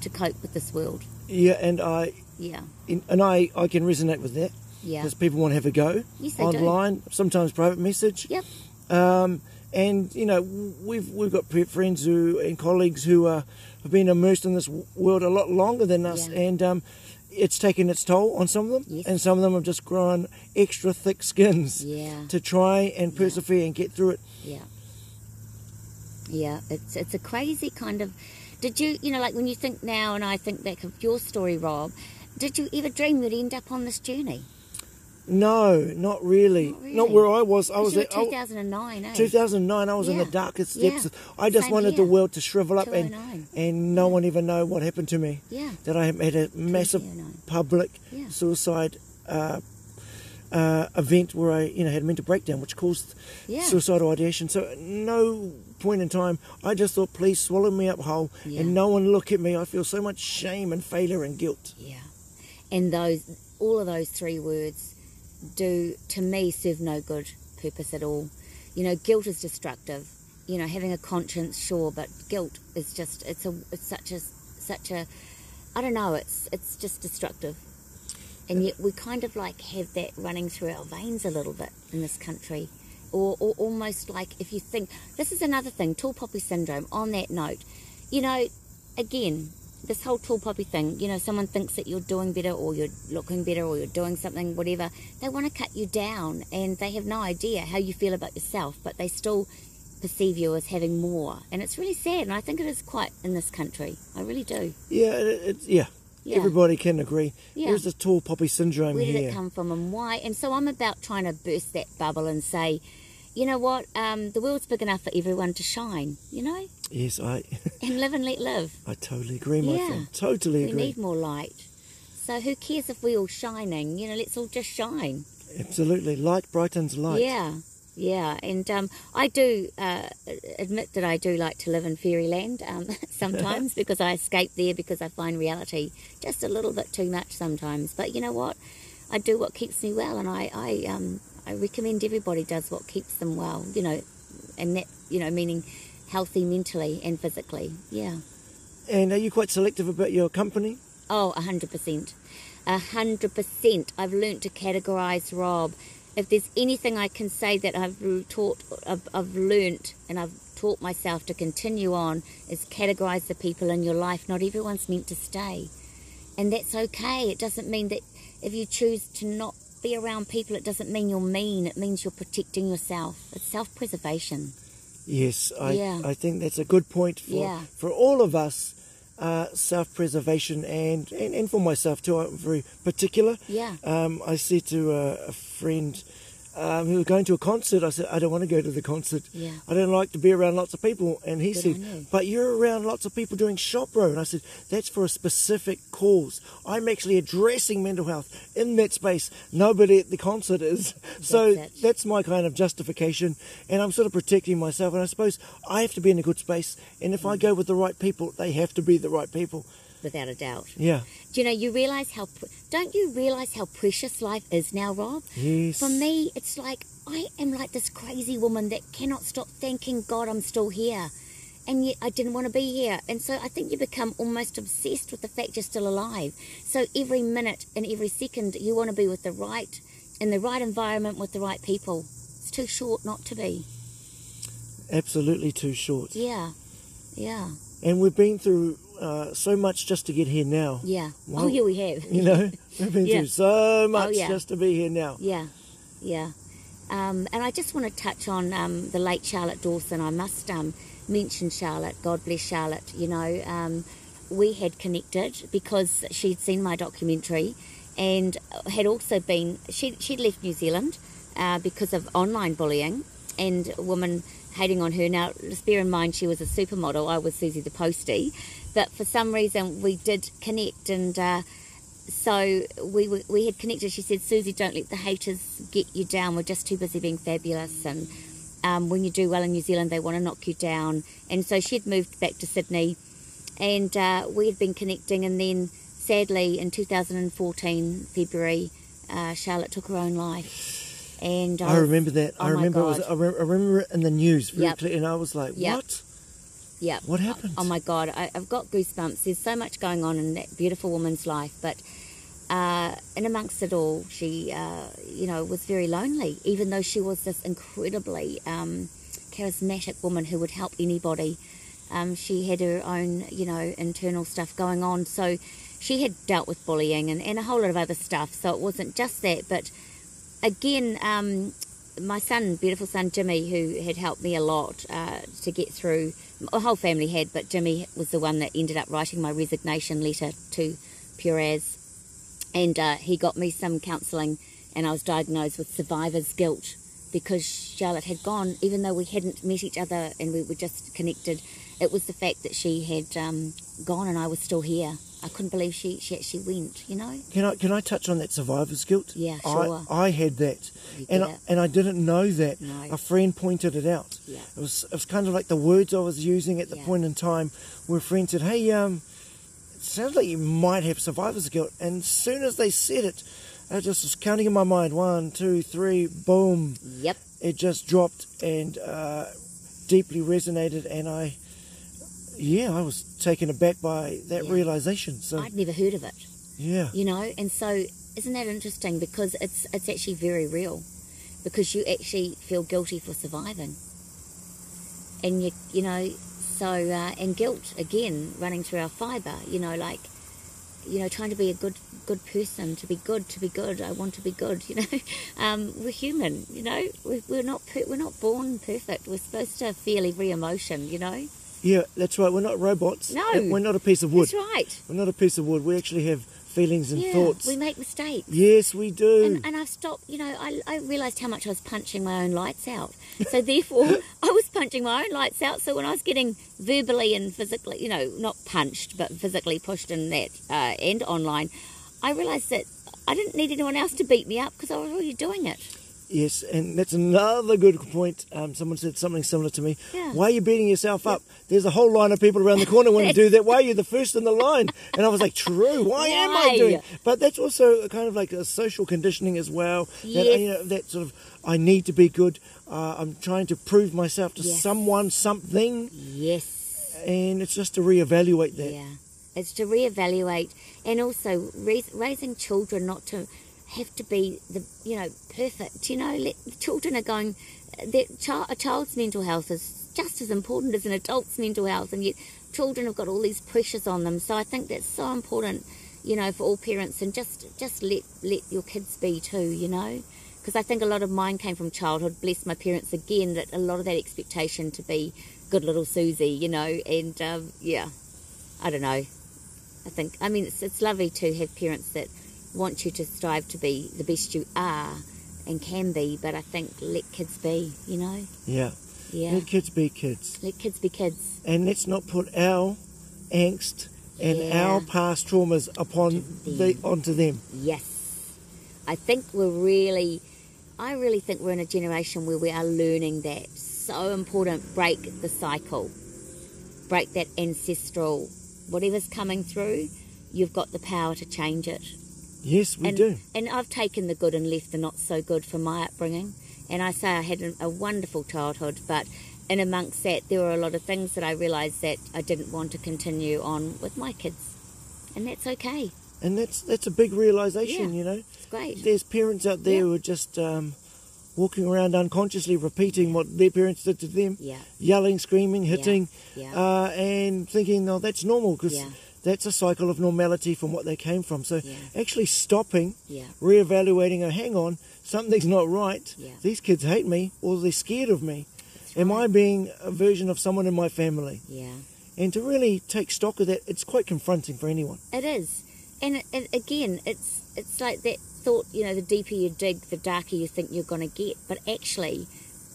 to cope with this world. Yeah, and I Yeah, in, and I, I can resonate with that yeah. because people want to have a go Yes, they do. online, sometimes private message. Yep. Um, and you know we've we've got friends who and colleagues who uh, have been immersed in this world a lot longer than us, Yeah. and um, it's taken its toll on some of them, Yes. and some of them have just grown extra thick skins Yeah, to try and persevere and get through it. yeah, yeah. It's it's a crazy kind of. Did you you know like when you think now and I think back of your story, Rob? Did you ever dream you'd end up on this journey? No, not really. Not really? Not where I was. I was at were I- 2009, eh? 2009. I was in the Yeah. darkest Yeah. depths. I just Same wanted the world to shrivel up and and no one ever know what happened to me. Yeah, That I had a massive public Yeah. suicide uh, uh, event where I, you know, had a mental breakdown, which caused Yeah. suicidal ideation. So no point in time, I just thought, please swallow me up whole, Yeah. and no one look at me. I feel so much shame and failure and guilt. Yeah, and those all of those three words do to me serve no good purpose at all. You know, guilt is destructive. You know, having a conscience, sure, but guilt is just it's a it's such a such a I don't know. It's it's just destructive. And yet we kind of like have that running through our veins a little bit in this country. Or, or almost like if you think this is another thing, tall poppy syndrome. On that note, you know, again, this whole tall poppy thing, you know, someone thinks that you're doing better or you're looking better or you're doing something, whatever. They want to cut you down and they have no idea how you feel about yourself, but they still perceive you as having more. And it's really sad. And I think it is quite in this country. I really do. Yeah, it, it's yeah. Yeah. Everybody can agree. Yeah. There's this tall poppy syndrome here? Where did here. it come from and why? And so I'm about trying to burst that bubble and say, you know what? Um, the world's big enough for everyone to shine, you know, Yes, I and live and let live. I totally agree, my Yeah. friend. Totally agree. We need more light. So who cares if we're all shining? You know, let's all just shine. Absolutely. Light brightens light. Yeah, yeah. And um, I do uh, admit that I do like to live in fairyland um, sometimes because I escape there because I find reality just a little bit too much sometimes. But you know what? I do what keeps me well, and I I um, I recommend everybody does what keeps them well, you know, and that, you know, meaning healthy mentally and physically. Yeah. And are you quite selective about your company? Oh, a hundred percent. A hundred percent. I've learnt to categorize Rob. If there's anything I can say that I've taught, I've, I've learnt, and I've taught myself to continue on, is categorize the people in your life. Not everyone's meant to stay, and that's okay. It doesn't mean that if you choose to not be around people, it doesn't mean you're mean. It means you're protecting yourself. It's self-preservation. Yes, I, Yeah. I think that's a good point for, Yeah. for all of us. Uh, self-preservation and, and, and for myself too. I'm very particular. Yeah. Um, I said to a, a friend um, who was going to a concert, I said, I don't want to go to the concert. Yeah. I don't like to be around lots of people. And he Good said, you. but you're around lots of people doing Shot Bro. And I said, that's for a specific cause. I'm actually addressing mental health in that space. Nobody at the concert is. so That's that's my kind of justification. And I'm sort of protecting myself. And I suppose I have to be in a good space. And if I Mm. go with the right people, they have to be the right people. Without a doubt. Yeah. Do you know, you realise how, don't you realise how precious life is now, Rob? Yes. For me, it's like I am like this crazy woman that cannot stop thanking God I'm still here. And yet I didn't want to be here. And so I think you become almost obsessed with the fact you're still alive. So every minute and every second you want to be with the right, in the right environment with the right people. It's too short not to be. Absolutely too short. Yeah. Yeah. And we've been through uh, so much just to get here now. Yeah. Wow. Oh, yeah, we have. You know, we've been Yeah. Oh, through so much yeah. just to be here now. Yeah, yeah. Um, and I just want to touch on um, the late Charlotte Dawson. I must um, mention Charlotte. God bless Charlotte. You know, um, we had connected because she'd seen my documentary and had also been, she, she'd left New Zealand uh, because of online bullying and a woman hating on her. Now, just bear in mind, she was a supermodel. I was Susie the Postie. But for some reason, we did connect and. Uh, so we were, we had connected. She said, "Susie, don't let the haters get you down. We're just too busy being fabulous, and um, when you do well in New Zealand, they want to knock you down." And so she'd moved back to Sydney, and uh, we had been connecting. And then, sadly, in 2014 February, uh, Charlotte took her own life. And I remember that. Oh I remember. It was, I, re- I remember it in the news Yep. and I was like, Yep. "What? Yeah. What happened?" Oh my God, I, I've got goosebumps. There's so much going on in that beautiful woman's life, but uh, in amongst it all, she, uh, you know, was very lonely, even though she was this incredibly um, charismatic woman who would help anybody. Um, she had her own, you know, internal stuff going on. So she had dealt with bullying and, and a whole lot of other stuff. So it wasn't just that. But again, um, my son, beautiful son Jimmy, who had helped me a lot uh, to get through, my whole family had, but Jimmy was the one that ended up writing my resignation letter to Puraz. And uh, he got me some counselling, and I was diagnosed with survivor's guilt because Charlotte had gone, even though we hadn't met each other and we were just connected. It was the fact that she had um, gone and I was still here. I couldn't believe she, she actually went, you know? Can I can I touch on that survivor's guilt? Yeah, I- sure. I, had that, You and I, and I didn't know that. No. A friend pointed it out. Yeah. It was it was kind of like the words I was using at the Yeah. point in time where a friend said, "Hey, um, it sounds like you might have survivor's guilt." And as soon as they said it, I just was counting in my mind: one, two, three, boom. Yep. It just dropped and uh, deeply resonated, and I, yeah, I was taken aback by that Yeah. realization. So I'd never heard of it. yeah, you know and so isn't that interesting? Because it's it's actually very real. Because you actually feel guilty for surviving. And you you know so uh, and guilt again running through our fiber you know like you know trying to be a good good person to be good to be good i want to be good you know. Um, we're human you know. We're, we're not per- we're not born perfect. We're supposed to feel every emotion you know yeah, that's right. We're not robots. No. we're not a piece of wood. that's right We're not a piece of wood. We actually have feelings and yeah thoughts. we make mistakes yes, we do. And, and I've stopped, you know, I, I realised how much I was punching my own lights out. So therefore, I was punching my own lights out. So when I was getting verbally and physically, you know, not punched, but physically pushed in that uh, and online, I realised that I didn't need anyone else to beat me up because I was already doing it. Yes, and that's another good point. Um, someone said something similar to me. Yeah. Why are you beating yourself up? There's a whole line of people around the corner want to do that. Why are you the first in the line? And I was like, true. Why, am I Why? doing? But that's also a kind of like a social conditioning as well. That, you know, that sort of I need to be good. Uh, I'm trying to prove myself to Yes. someone, something, Yes. and it's just to reevaluate that. Yeah. It's to reevaluate and also rais- raising children not to have to be the you know perfect. You know, let children are going. That a child's mental health is just as important as an adult's mental health, and yet children have got all these pressures on them. So I think that's so important. You know, for all parents, and just just let let your kids be too. You know. Because I think a lot of mine came from childhood. Bless my parents again. That a lot of that expectation to be good little Susie, you know, and um, yeah, I don't know. I think, I mean, it's, it's lovely to have parents that want you to strive to be the best you are and can be, but I think let kids be, you know? Yeah. Yeah. Let kids be kids. Let kids be kids. and let's not put our angst and Yeah. our past traumas upon the onto them. Yes. I think we're really, I really think we're in a generation where we are learning that. So important. Break the cycle, break that ancestral, whatever's coming through, you've got the power to change it. Yes, we and, do. And I've taken the good and left the not so good from my upbringing. And I say I had a, a wonderful childhood, but in amongst that, there were a lot of things that I realised that I didn't want to continue on with my kids. And that's okay. And that's that's a big realization, Yeah. you know. It's great. There's parents out there Yeah. who are just um, walking around unconsciously repeating what their parents did to them, Yeah. yelling, screaming, hitting. Uh, and thinking, oh, that's normal because Yeah. That's a cycle of normality from what they came from. So Yeah. actually stopping, Yeah. reevaluating, oh, hang on, something's not right. Yeah. These kids hate me or they're scared of me. That's Am I being a version of someone in my family? Yeah. And to really take stock of that, it's quite confronting for anyone. It is, and, it, and again, it's it's like that thought. You know, the deeper you dig, the darker you think you're going to get. But actually,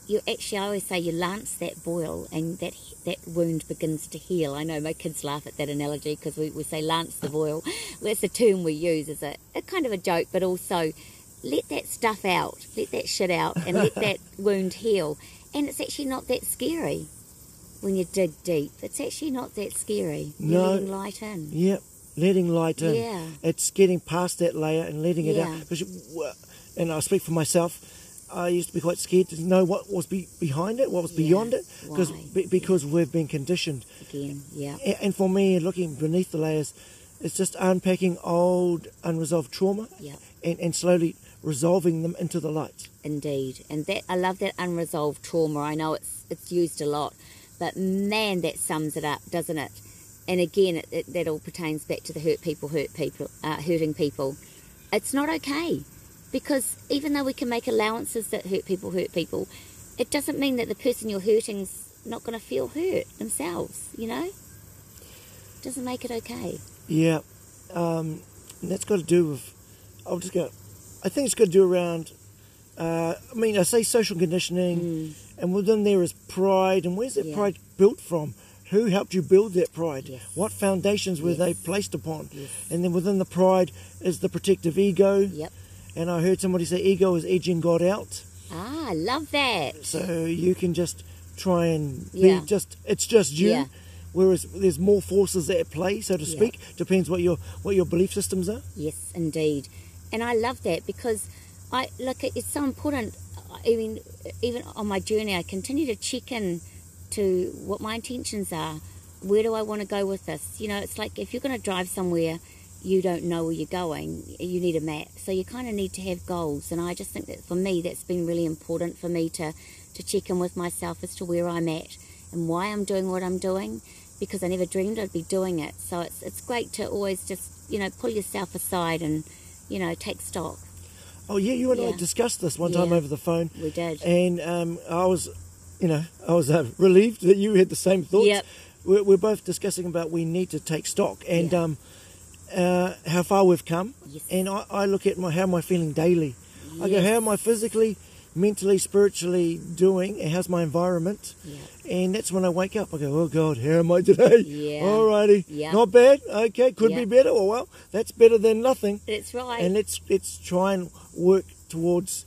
you actually, I always say, you lance that boil, and that that wound begins to heal. I know my kids laugh at that analogy because we, we say lance the boil. That's a term we use as a, a kind of a joke, but also let that stuff out, let that shit out, and let that wound heal. And it's actually not that scary when you dig deep. It's actually not that scary. You're No. letting light in. Yep, letting light in. Yeah. It's getting past that layer and letting it Yeah. out. and I speak for myself. I used to be quite scared to know what was be, behind it, what was Yeah. beyond it, because be, because we've been conditioned. Again, yeah. A- And for me, looking beneath the layers, it's just unpacking old unresolved trauma Yeah, and, and slowly resolving them into the light. indeed. And that I love that unresolved trauma. I know it's it's used a lot, but man, that sums it up, doesn't it? And again, it, it, that all pertains back to the hurt people, hurt people, uh, hurting people. It's not okay because even though we can make allowances that hurt people, hurt people, it doesn't mean that the person you're hurting's not going to feel hurt themselves. You know, It doesn't make it okay. Yeah, um, that's got to do with. I'll just go. I think it's got to do around. Uh, I mean, I say social conditioning, and within there is pride. And where's that Mm. Yeah. pride built from? Who helped you build that pride? Yes. What foundations were Yes. they placed upon? Yes. And then within the pride is the protective ego. Yep. And I heard somebody say ego is edging God out. Ah, I love that. So you can just try and Yeah. be just it's just you. Yeah. Whereas there's more forces at play, so to Yeah. speak. Depends what your what your belief systems are. Yes, indeed, and I love that because I look. It's so important. I mean, even on my journey, I continue to check in to what my intentions are. Where do I want to go with this? You know, it's like if you're going to drive somewhere, you don't know where you're going. You need a map, so you kind of need to have goals. And I just think that for me, that's been really important for me to to check in with myself as to where I'm at and why I'm doing what I'm doing because I never dreamed I'd be doing it. So it's it's great to always just you know pull yourself aside and you know take stock. Oh yeah, you and I discussed this one time Yeah. over the phone, We did. and um, I was, you know, I was uh, relieved that you had the same thoughts. Yep. We're, we're both discussing about we need to take stock and Yeah. um, uh, how far we've come. Yes. And I, I look at my how am I feeling daily. I go, how am I physically, mentally, spiritually doing, and how's my environment? Yeah. And that's when I wake up. I go, oh God, how am I today? Yeah. Alrighty. Yeah. Not bad. Okay, could Yeah. be better. Well, well, that's better than nothing That's right. and let's let's try and work towards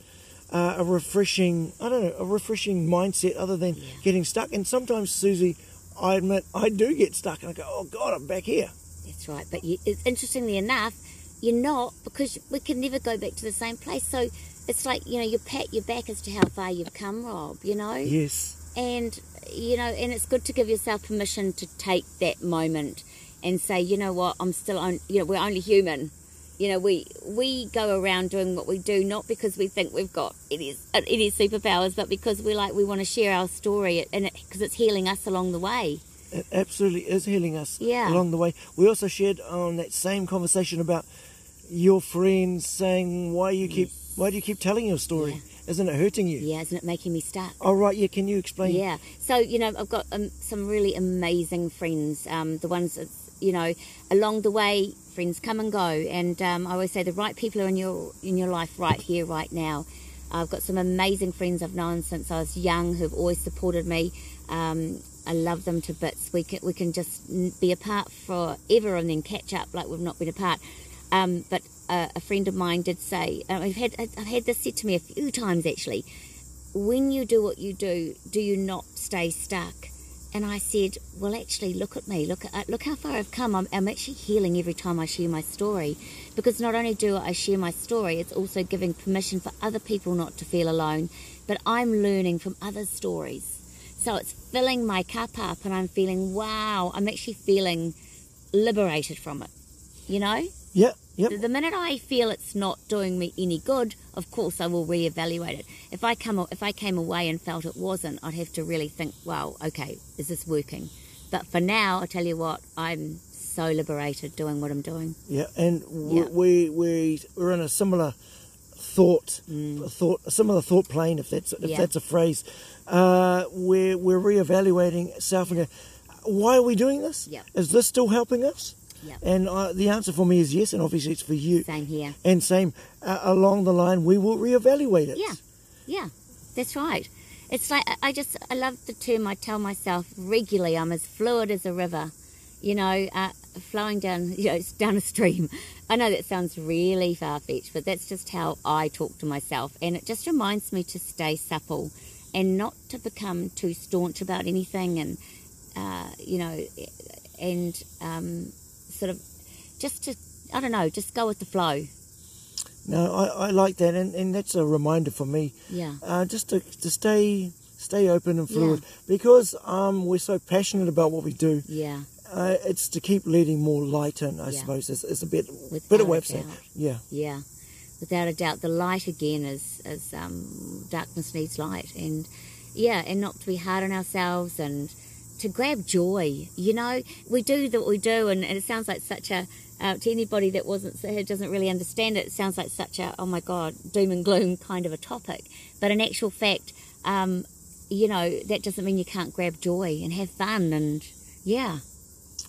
uh, a refreshing, I don't know, a refreshing mindset other than Yeah. getting stuck. And sometimes, Susie, I admit I do get stuck, and I go, "Oh God, I'm back here." That's right. But you, it's interestingly enough, you're not because we can never go back to the same place. So it's like you know you pat your back as to how far you've come, Rob. You know, Yes, and you know, and it's good to give yourself permission to take that moment and say, you know what, I'm still on. You know, we're only human. You know, we we go around doing what we do not because we think we've got it is it is superpowers, but because we like we want to share our story and because it's healing us along the way. It absolutely is healing us Yeah. along the way. We also shared on that same conversation about your friends saying, "Why you keep, why do you keep telling your story? Yeah. Isn't it hurting you?" Yeah, isn't it making me stuck? Oh right, yeah. Can you explain? Yeah. So you know, I've got um, some really amazing friends. Um, the ones that you know, along the way, friends come and go, and um, I always say the right people are in your in your life right here, right now. I've got some amazing friends I've known since I was young who've always supported me. Um, I love them to bits. We can we can just be apart forever and then catch up like we've not been apart. Um, but uh, a friend of mine did say, I've had I've had this said to me a few times actually when you do what you do, do you not stay stuck? And I said, well, actually, look at me. Look at look how far I've come. I'm, I'm actually healing every time I share my story, because not only do I share my story, it's also giving permission for other people not to feel alone. But I'm learning from others' stories, so it's filling my cup up, and I'm feeling wow. I'm actually feeling liberated from it. You know, Yep. Yep. the, minute I feel it's not doing me any good, of course I will reevaluate it. If I come, if I came away and felt it wasn't, I'd have to really think, well, okay, is this working? But for now, I tell you what, I'm so liberated doing what I'm doing. Yeah, and Yeah. we we we're in a similar thought, a thought, a similar thought plane, if that's if Mm. Yeah. that's a phrase. Uh, we're we're reevaluating self and why are we doing this? Yeah. Is this still helping us? Yeah. And uh, the answer for me is yes, and obviously it's for you. Same here. And same uh, along the line, we will reevaluate it. Yeah, yeah, that's right. It's like I- I just I love the term. I tell myself regularly, I'm as fluid as a river, you know, uh, flowing down you know it's down a stream. I know that sounds really far fetched, but that's just how I talk to myself, and it just reminds me to stay supple and not to become too staunch about anything, and uh, you know, and um, sort of just to I don't know, just go with the flow. No, I, I like that, and, and that's a reminder for me, Yeah. uh, just to to stay stay open and fluid because um we're so passionate about what we do. Yeah, Uh, it's to keep letting more light in, I Yeah. suppose. It's, it's a bit, Without bit of a way of saying, yeah, Yeah, without a doubt. The light again is, is um, darkness needs light. And yeah, and not to be hard on ourselves and to grab joy. You know, we do what we do, and, and it sounds like such a, uh, to anybody that wasn't who doesn't really understand it, it sounds like such a, oh my God, doom and gloom kind of a topic. But in actual fact, um, you know, that doesn't mean you can't grab joy and have fun. And yeah,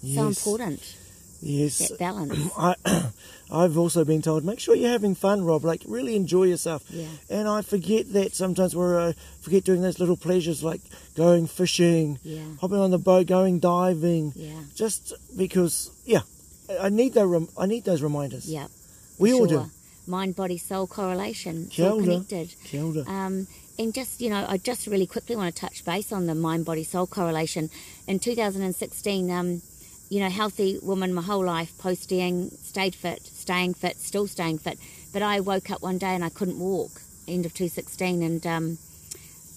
so yes, important, Yes, that balance. I, I've also been told make sure you're having fun, Rob. Like really enjoy yourself. Yeah. And I forget that sometimes we're uh, forget doing those little pleasures like going fishing, Yeah. hopping on the boat, going diving. Yeah. Just because, yeah, I need. Rem- I need those reminders. Yeah. we all do. Mind, body, soul correlation. Kia all connected. Kia ora. Um, and just, you know, I just really quickly want to touch base on the mind, body, soul correlation. In 2016, um, you know, healthy woman my whole life, posting, stayed fit, staying fit, still staying fit. But I woke up one day and I couldn't walk, end of 2016, and um,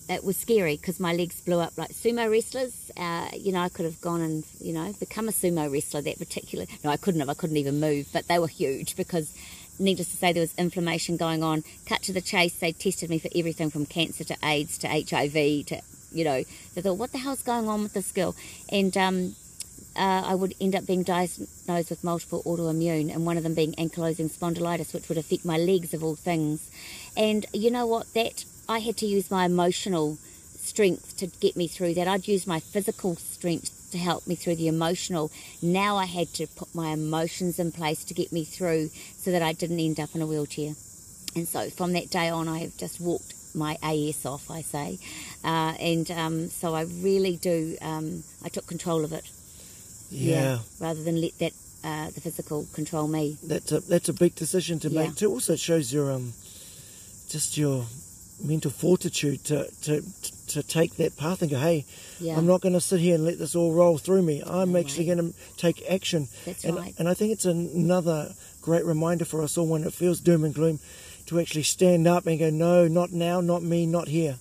it was scary because my legs blew up like sumo wrestlers. Uh, you know, I could have gone and, you know, become a sumo wrestler that particular. No, I couldn't have. I couldn't even move, but they were huge because, needless to say, there was inflammation going on. Cut to the chase, they tested me for everything from cancer to AIDS to HIV to, you know, they thought, what the hell's going on with this girl? And, um, uh, I would end up being diagnosed with multiple autoimmune, and one of them being ankylosing spondylitis, which would affect my legs of all things. And you know what? That I had to use my emotional strength to get me through that. I'd use my physical strength to help me through the emotional. Now I had to put my emotions in place to get me through so that I didn't end up in a wheelchair. And so from that day on, I have just walked my AS off, I say. Uh, and um, so I really do, um, I took control of it. Yeah. Rather than let that, uh, the physical control me. that's a that's a big decision to Yeah. make too. Also, it shows your um, just your mental fortitude to, to, to take that path and go, hey, Yeah. I'm not going to sit here and let this all roll through me. I'm No actually going to take action. That's and, right. and I think it's another great reminder for us all when it feels doom and gloom to actually stand up and go, no, not now, not me, not here.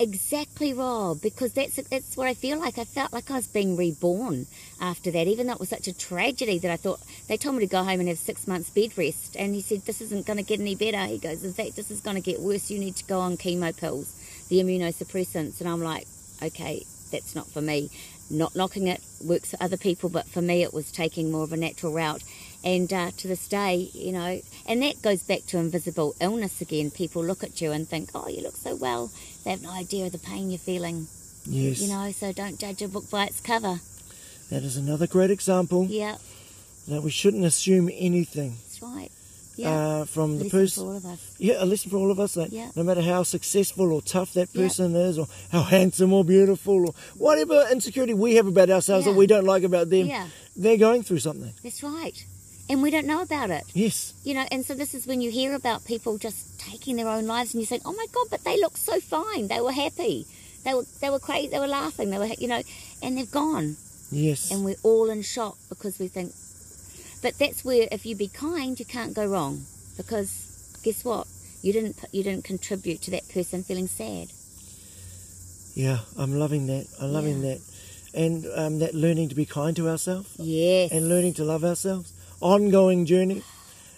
Exactly, Rob. Because that's that's what I feel like. I felt like I was being reborn after that, even though it was such a tragedy that I thought they told me to go home and have six months bed rest. And he said, "This isn't going to get any better." He goes, "In fact, this is going to get worse. You need to go on chemo pills, the immunosuppressants." And I'm like, "Okay, that's not for me." Not knocking it works for other people, but for me, it was taking more of a natural route. And uh, to this day, you know, and that goes back to invisible illness again. People look at you and think, "Oh, you look so well." They have no idea of the pain you're feeling, Yes. you know. So don't judge a book by its cover. That is another great example Yeah, that we shouldn't assume anything that's right. Yeah, uh, from the person. for all of us. Yeah, a lesson for all of us that Yeah. no matter how successful or tough that Yeah. person is, or how handsome or beautiful, or whatever insecurity we have about ourselves Yeah. that we don't like about them, Yeah, they're going through something. that's right. And we don't know about it, Yes. you know. And so this is when you hear about people just taking their own lives, and you say, "Oh my God!" But they look so fine. They were happy. They were they were crazy. They were laughing. They were you know, and they've gone. Yes. and we're all in shock because we think. But that's where, if you be kind, you can't go wrong, because guess what? You didn't you didn't contribute to that person feeling sad. yeah, I'm loving that. I'm loving Yeah. that. And um, that learning to be kind to ourselves Yes, and learning to love ourselves. Ongoing journey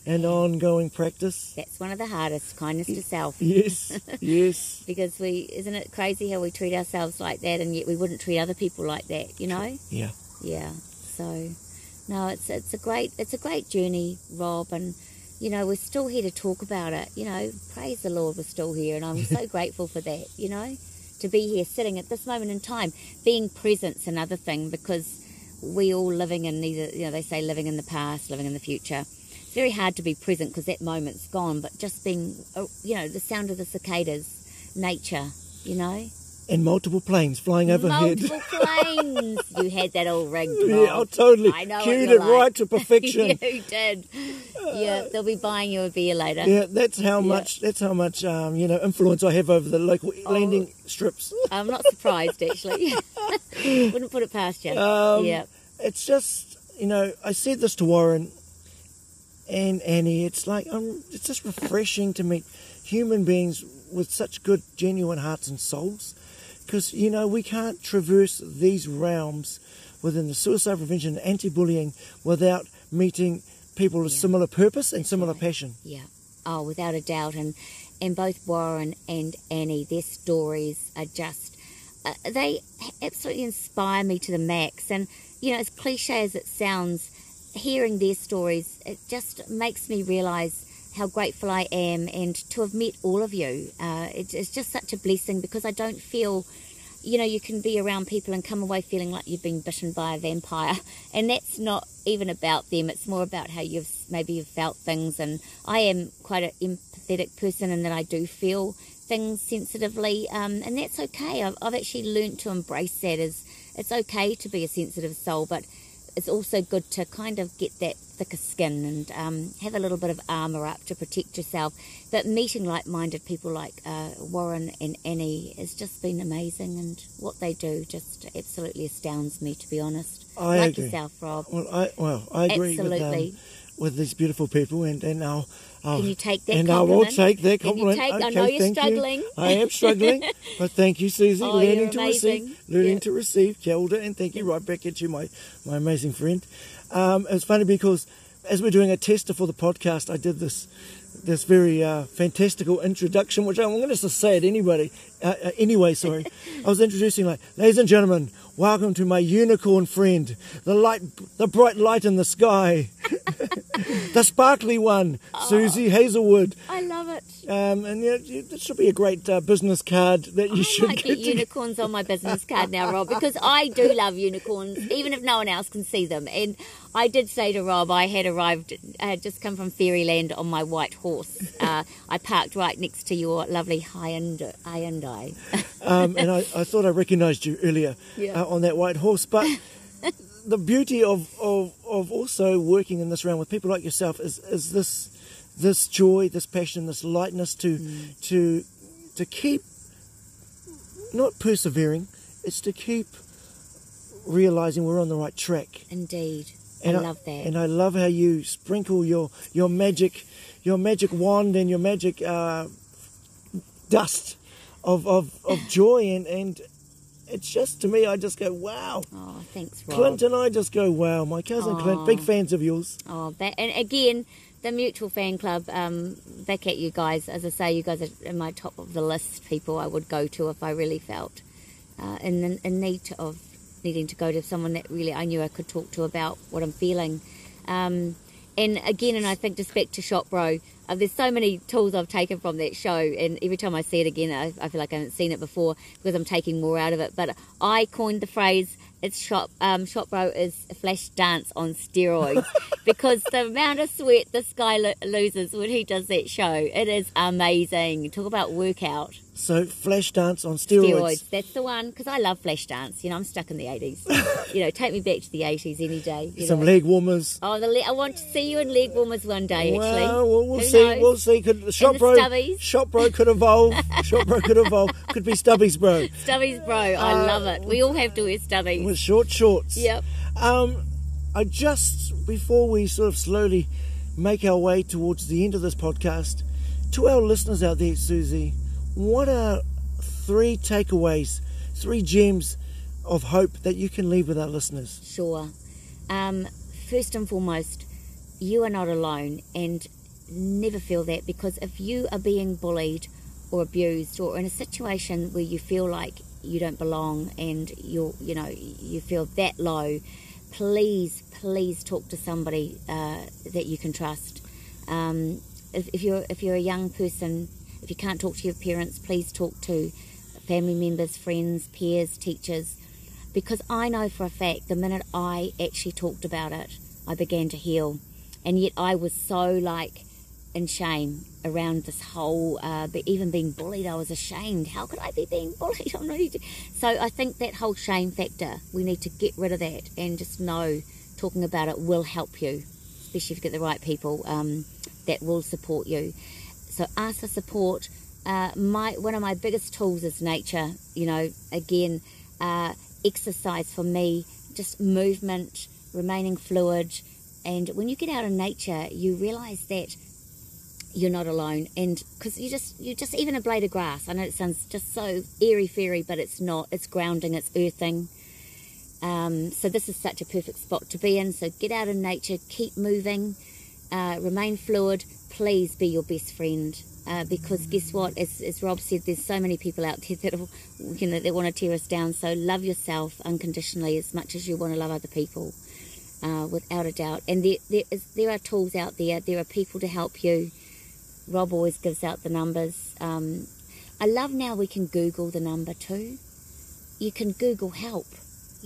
and ongoing practice. that's one of the hardest. Kindness to self, Yes. yes. because we isn't it crazy how we treat ourselves like that, and yet we wouldn't treat other people like that. You know? Yeah. Yeah. So, no, it's it's a great it's a great journey, Rob, and you know we're still here to talk about it. You know, praise the Lord, we're still here, and I'm so grateful for that. You know, to be here, sitting at this moment in time, being present's another thing because we all living in either you know they say living in the past, living in the future. It's very hard to be present because that moment's gone, but just being, uh, you know, the sound of the cicadas, nature, you know, And multiple planes flying overhead. multiple planes. you had that all rigged. Yeah, Rob. oh, totally. I know Cued it right to perfection. you did. Yeah, they'll be buying you a beer later. Yeah, that's how Yeah. much. That's how much um, you know influence I have over the local Oh. landing strips. I'm not surprised actually. Wouldn't put it past you. Um, yeah, It's just you know I said this to Warren and Annie. It's like um, it's just refreshing to meet human beings with such good, genuine hearts and souls, because you know we can't traverse these realms within the suicide prevention and anti-bullying without meeting people with Yeah. similar purpose and similar passion. yeah. Oh, without a doubt. And and both Warren and Annie, their stories are just uh, they absolutely inspire me to the max. And you know, as cliche as it sounds, hearing their stories, it just makes me realise how grateful I am and to have met all of you. Uh, it, it's just such a blessing because I don't feel, you know, you can be around people and come away feeling like you've been bitten by a vampire, and that's not even about them. It's more about how you've maybe you've felt things, and I am quite an empathetic person in that I do feel things sensitively, um, and that's okay. I've, I've actually learned to embrace that as it's okay to be a sensitive soul, but it's also good to kind of get that thicker skin and um, have a little bit of armour up to protect yourself. But meeting like-minded people like uh, Warren and Annie has just been amazing, and what they do just absolutely astounds me, to be honest. I like agree. yourself, Rob. Well, I well I agree with Absolutely. um, with these beautiful people, and and I'll. I'll Can you take that and I will compliment? take that compliment. take- I okay, know you're thank struggling. You. I am struggling, but thank you, Susie. Oh, learning to amazing. receive, learning Yeah. to receive. Kia ora, and thank you right back at you, my my amazing friend. Um, it's funny because as we're doing a tester for the podcast, I did this this very uh, fantastical introduction, which I'm going to just say it anybody uh, uh, anyway. Sorry, I was introducing like, ladies and gentlemen, welcome to my unicorn friend, the light, the bright light in the sky, the sparkly one, Susie Hazelwood. I love it. Um, and yeah, you- this should be a great uh, business card that you I should might get. get unicorns on my business card now, Rob, because I do love unicorns, even if no one else can see them. And I did say to Rob, I had arrived, I had just come from Fairyland on my white horse. Uh, I parked right next to your lovely Hyundai. Hyundai. um, and I, I thought I recognised you earlier Yeah. uh, on that white horse. But the beauty of, of, of also working in this realm with people like yourself is, is this this joy, this passion, this lightness to Mm. to to keep not persevering, it's to keep realizing we're on the right track. Indeed. And I love that. And I love how you sprinkle your your magic your magic wand and your magic uh, dust of, of, of joy and, and it's just to me I just go wow. oh, thanks, Rob. Clint and I just go wow. My cousin Clint, big fans of yours. Oh, that, and again, the mutual fan club. Um, back at you guys. As I say, you guys are in my top of the list. People I would go to if I really felt uh, in in need of needing to go to someone that really I knew I could talk to about what I'm feeling. Um, and again, and I think just back to Shot Bro, uh, there's so many tools I've taken from that show, and every time I see it again, I, I feel like I haven't seen it before because I'm taking more out of it. But I coined the phrase "It's Shot um, Shot Bro is a flash dance on steroids" because the amount of sweat this guy lo- loses when he does that show, it is amazing. Talk about workout So flash dance on steroids. steroids. That's the one because I love flash dance. You know, I'm stuck in the 80s. you know, take me back to the 80s any day. you Some know. leg warmers. Oh, the le- I want to see you in leg warmers one day. Actually, Well, we'll, we'll see. knows? We'll see. Could Shot Bro? Shot Bro could evolve. Shot Bro could evolve. Could be stubbies bro Stubbies, bro. I Uh, love it. We all have to wear stubbies. with short shorts. Yep. Um, I just before we sort of slowly make our way towards the end of this podcast, to our listeners out there, Susie, what are three takeaways, three gems of hope that you can leave with our listeners? Sure. Um, first and foremost, you are not alone, and never feel that because if you are being bullied or abused or in a situation where you feel like you don't belong and you're, you know, you feel that low, please, please talk to somebody uh, that you can trust. Um, if, if you're if you're a young person, if you can't talk to your parents, please talk to family members, friends, peers, teachers because I know for a fact the minute I actually talked about it, I began to heal. And yet I was so like in shame around this whole, uh, even being bullied, I was ashamed. How could I be being bullied? I'm not even... So I think that whole shame factor, we need to get rid of that and just know talking about it will help you, especially if you get the right people um, that will support you. So ask for support. Uh, my one of my biggest tools is nature. You know, again, uh, exercise for me, just movement, remaining fluid, and when you get out in nature, you realise that you're not alone. And because you just you just even a blade of grass. I know it sounds just so airy fairy, but it's not. It's grounding. It's earthing. Um, so this is such a perfect spot to be in. So get out in nature, keep moving, uh, remain fluid. Please be your best friend. Uh, because guess what? As, as Rob said, there's so many people out there that you know that want to tear us down. So love yourself unconditionally as much as you want to love other people, uh, without a doubt. And there, there, is, there are tools out there. There are people to help you. Rob always gives out the numbers. Um, I love now we can Google the number too. You can Google help.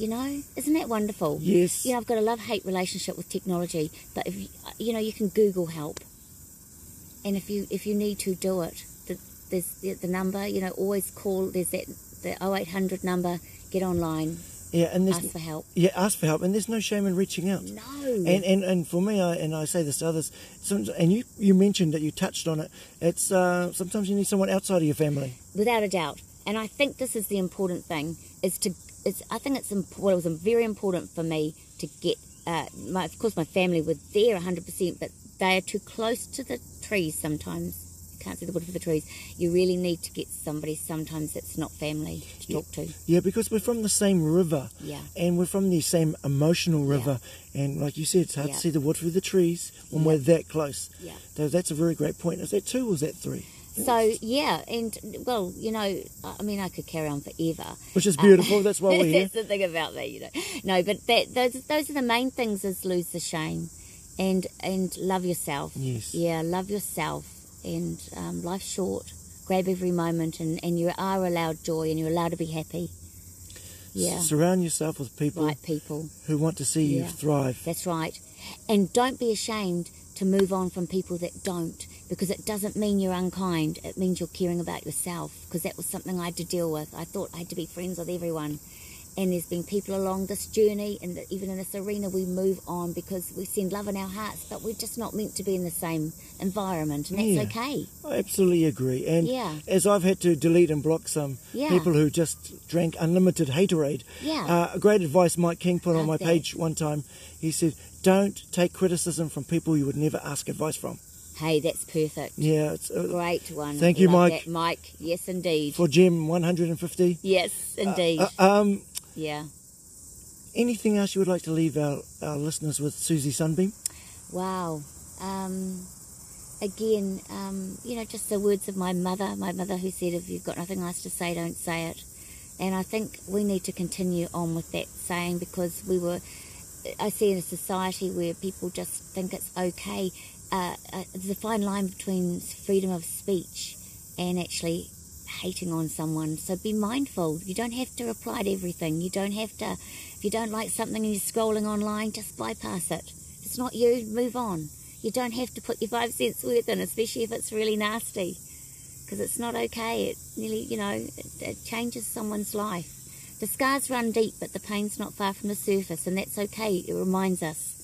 You know, isn't that wonderful? Yes. You know, I've got a love hate relationship with technology, but if you, you know, you can Google help, and if you if you need to do it, the, there's the, the number. You know, always call. There's that the 0800 number. Get online. Yeah, and there's Ask for help. yeah, ask for help, and there's no shame in reaching out. No. And, and and for me, I, and I say this to others, and you you mentioned that you touched on it. It's uh, sometimes you need someone outside of your family. without a doubt. And I think this is the important thing is to. It's, I think it's imp- well, it was very important for me to get. Uh, my, of course, my family were there 100%, but they are too close to the trees sometimes. You can't see the wood for the trees. You really need to get somebody sometimes that's not family to talk to. Yeah, because we're from the same river. Yeah. And we're from the same emotional river. Yeah. And like you said, it's hard Yeah. to see the wood through the trees when Yeah. we're that close. Yeah. So that's a very great point. Is that two or is that three? So yeah, and well, you know, I mean, I could carry on forever. Which is beautiful. That's why we're here. That's the thing about me, you know. No, but that those those are the main things: is lose the shame, and and love yourself. Yes. Yeah, love yourself, and um, life's short. Grab every moment, and and you are allowed joy, and you're allowed to be happy. Yeah, Surround yourself with people right, people. who want to see you thrive. That's right. And don't be ashamed to move on from people that don't, because it doesn't mean you're unkind. It means you're caring about yourself, because that was something I had to deal with. I thought I had to be friends with everyone. and there's been people along this journey, and even in this arena, we move on because we send love in our hearts, but we're just not meant to be in the same environment, and that's Yeah. okay. I absolutely agree. And Yeah. as I've had to delete and block some Yeah. people who just drank unlimited haterade, Yeah. uh, great advice Mike King put on my that. page one time. He said, "Don't take criticism from people you would never ask advice from." Hey, that's perfect. Yeah, it's, uh, Great one. Thank you, Mike. that, Mike. Yes, indeed. for Jim, 150. yes, indeed. Uh, um, yeah. anything else you would like to leave our, our listeners with, Susie Sunbeam? Wow. Um, again, um, you know, just the words of my mother, my mother who said, if you've got nothing nice to say, don't say it. And I think we need to continue on with that saying because we were, I see in a society where people just think it's okay. Uh, uh, there's a fine line between freedom of speech and actually hating on someone. So be mindful. You don't have to reply to everything. You don't have to, if you don't like something and you're scrolling online, just bypass it. If it's not you, move on. You don't have to put your five cents worth in, especially if it's really nasty, because it's not okay. It nearly, you know, it, it changes someone's life. The scars run deep, but the pain's not far from the surface, and that's okay. It reminds us.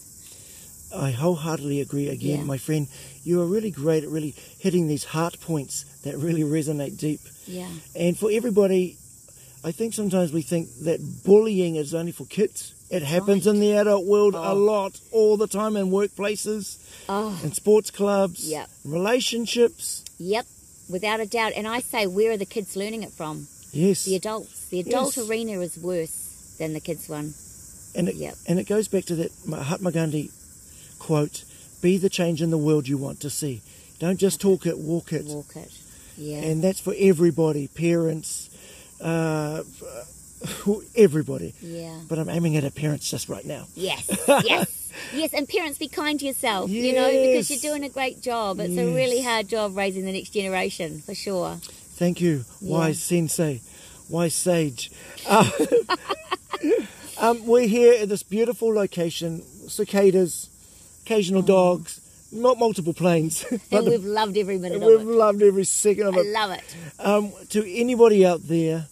I wholeheartedly agree again, Yeah. my friend. You are really great at really hitting these heart points that really resonate deep. Yeah, And for everybody, I think sometimes we think that bullying is only for kids. It happens Right. in the adult world a Oh. lot, all the time, in workplaces, Oh, in sports clubs, Yep. relationships. yep, without a doubt. And I say, where are the kids learning it from? Yes. The adults. The adult Yes. arena is worse than the kids one. And it, Yep. and it goes back to that Mahatma Gandhi quote be the change in the world you want to see. Don't just talk it, walk it. Walk it. Yeah. And that's for everybody parents, uh, everybody. yeah. But I'm aiming at our parents just right now. Yes, yes, yes. And parents, be kind to yourself, Yes. you know, because you're doing a great job. It's a really hard job raising the next generation, for sure. Thank you, Yeah. wise sensei, wise sage. Uh, um, we're here at this beautiful location, cicadas, occasional dogs, not multiple planes. And we've loved every minute of it. we've it. loved every second of I it. love it. um, to anybody out there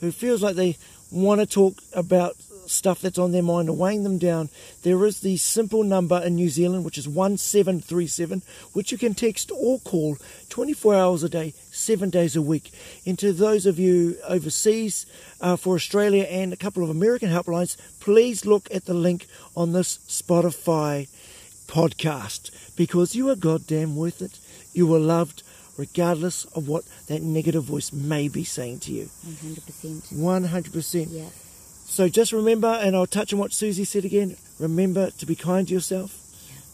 who feels like they want to talk about stuff that's on their mind or weighing them down, there is the simple number in New Zealand, which is 1737, which you can text or call 24 hours a day, seven days a week. And to those of you overseas, uh, for Australia and a couple of American helplines, please look at the link on this Spotify podcast because you are goddamn worth it. You are loved regardless of what that negative voice may be saying to you. 100%. 100%. Yeah. So just remember, and I'll touch on what Susie said again remember to be kind to yourself,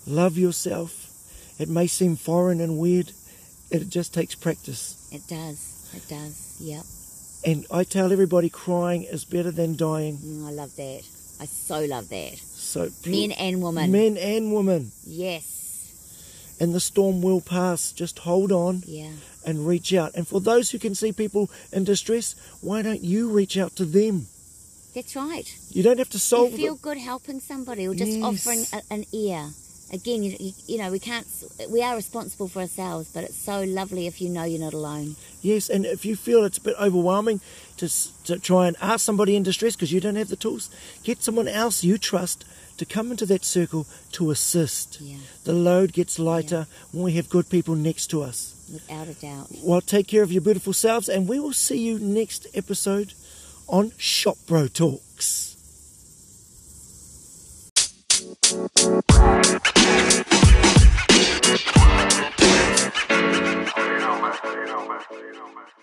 love yourself. It may seem foreign and weird, it just takes practice. It does. It does. Yep. And I tell everybody crying is better than dying. Mm, I love that. I so love that. So, Men and women. men and women, Yes. and the storm will pass. Just hold on Yeah. and reach out. And for those who can see people in distress, why don't you reach out to them? That's right. You don't have to solve you feel it. good helping somebody or just Yes. offering a, an ear. Again, you, you, you know, we can't, we are responsible for ourselves, but it's so lovely if you know you're not alone. Yes, and if you feel it's a bit overwhelming to, to try and ask somebody in distress because you don't have the tools, get someone else you trust to come into that circle to assist. Yeah. The load gets lighter yeah. when we have good people next to us. Without a doubt. Well, take care of your beautiful selves, and we will see you next episode on Shot Bro Talks. You know, man. You know, man. You know, man.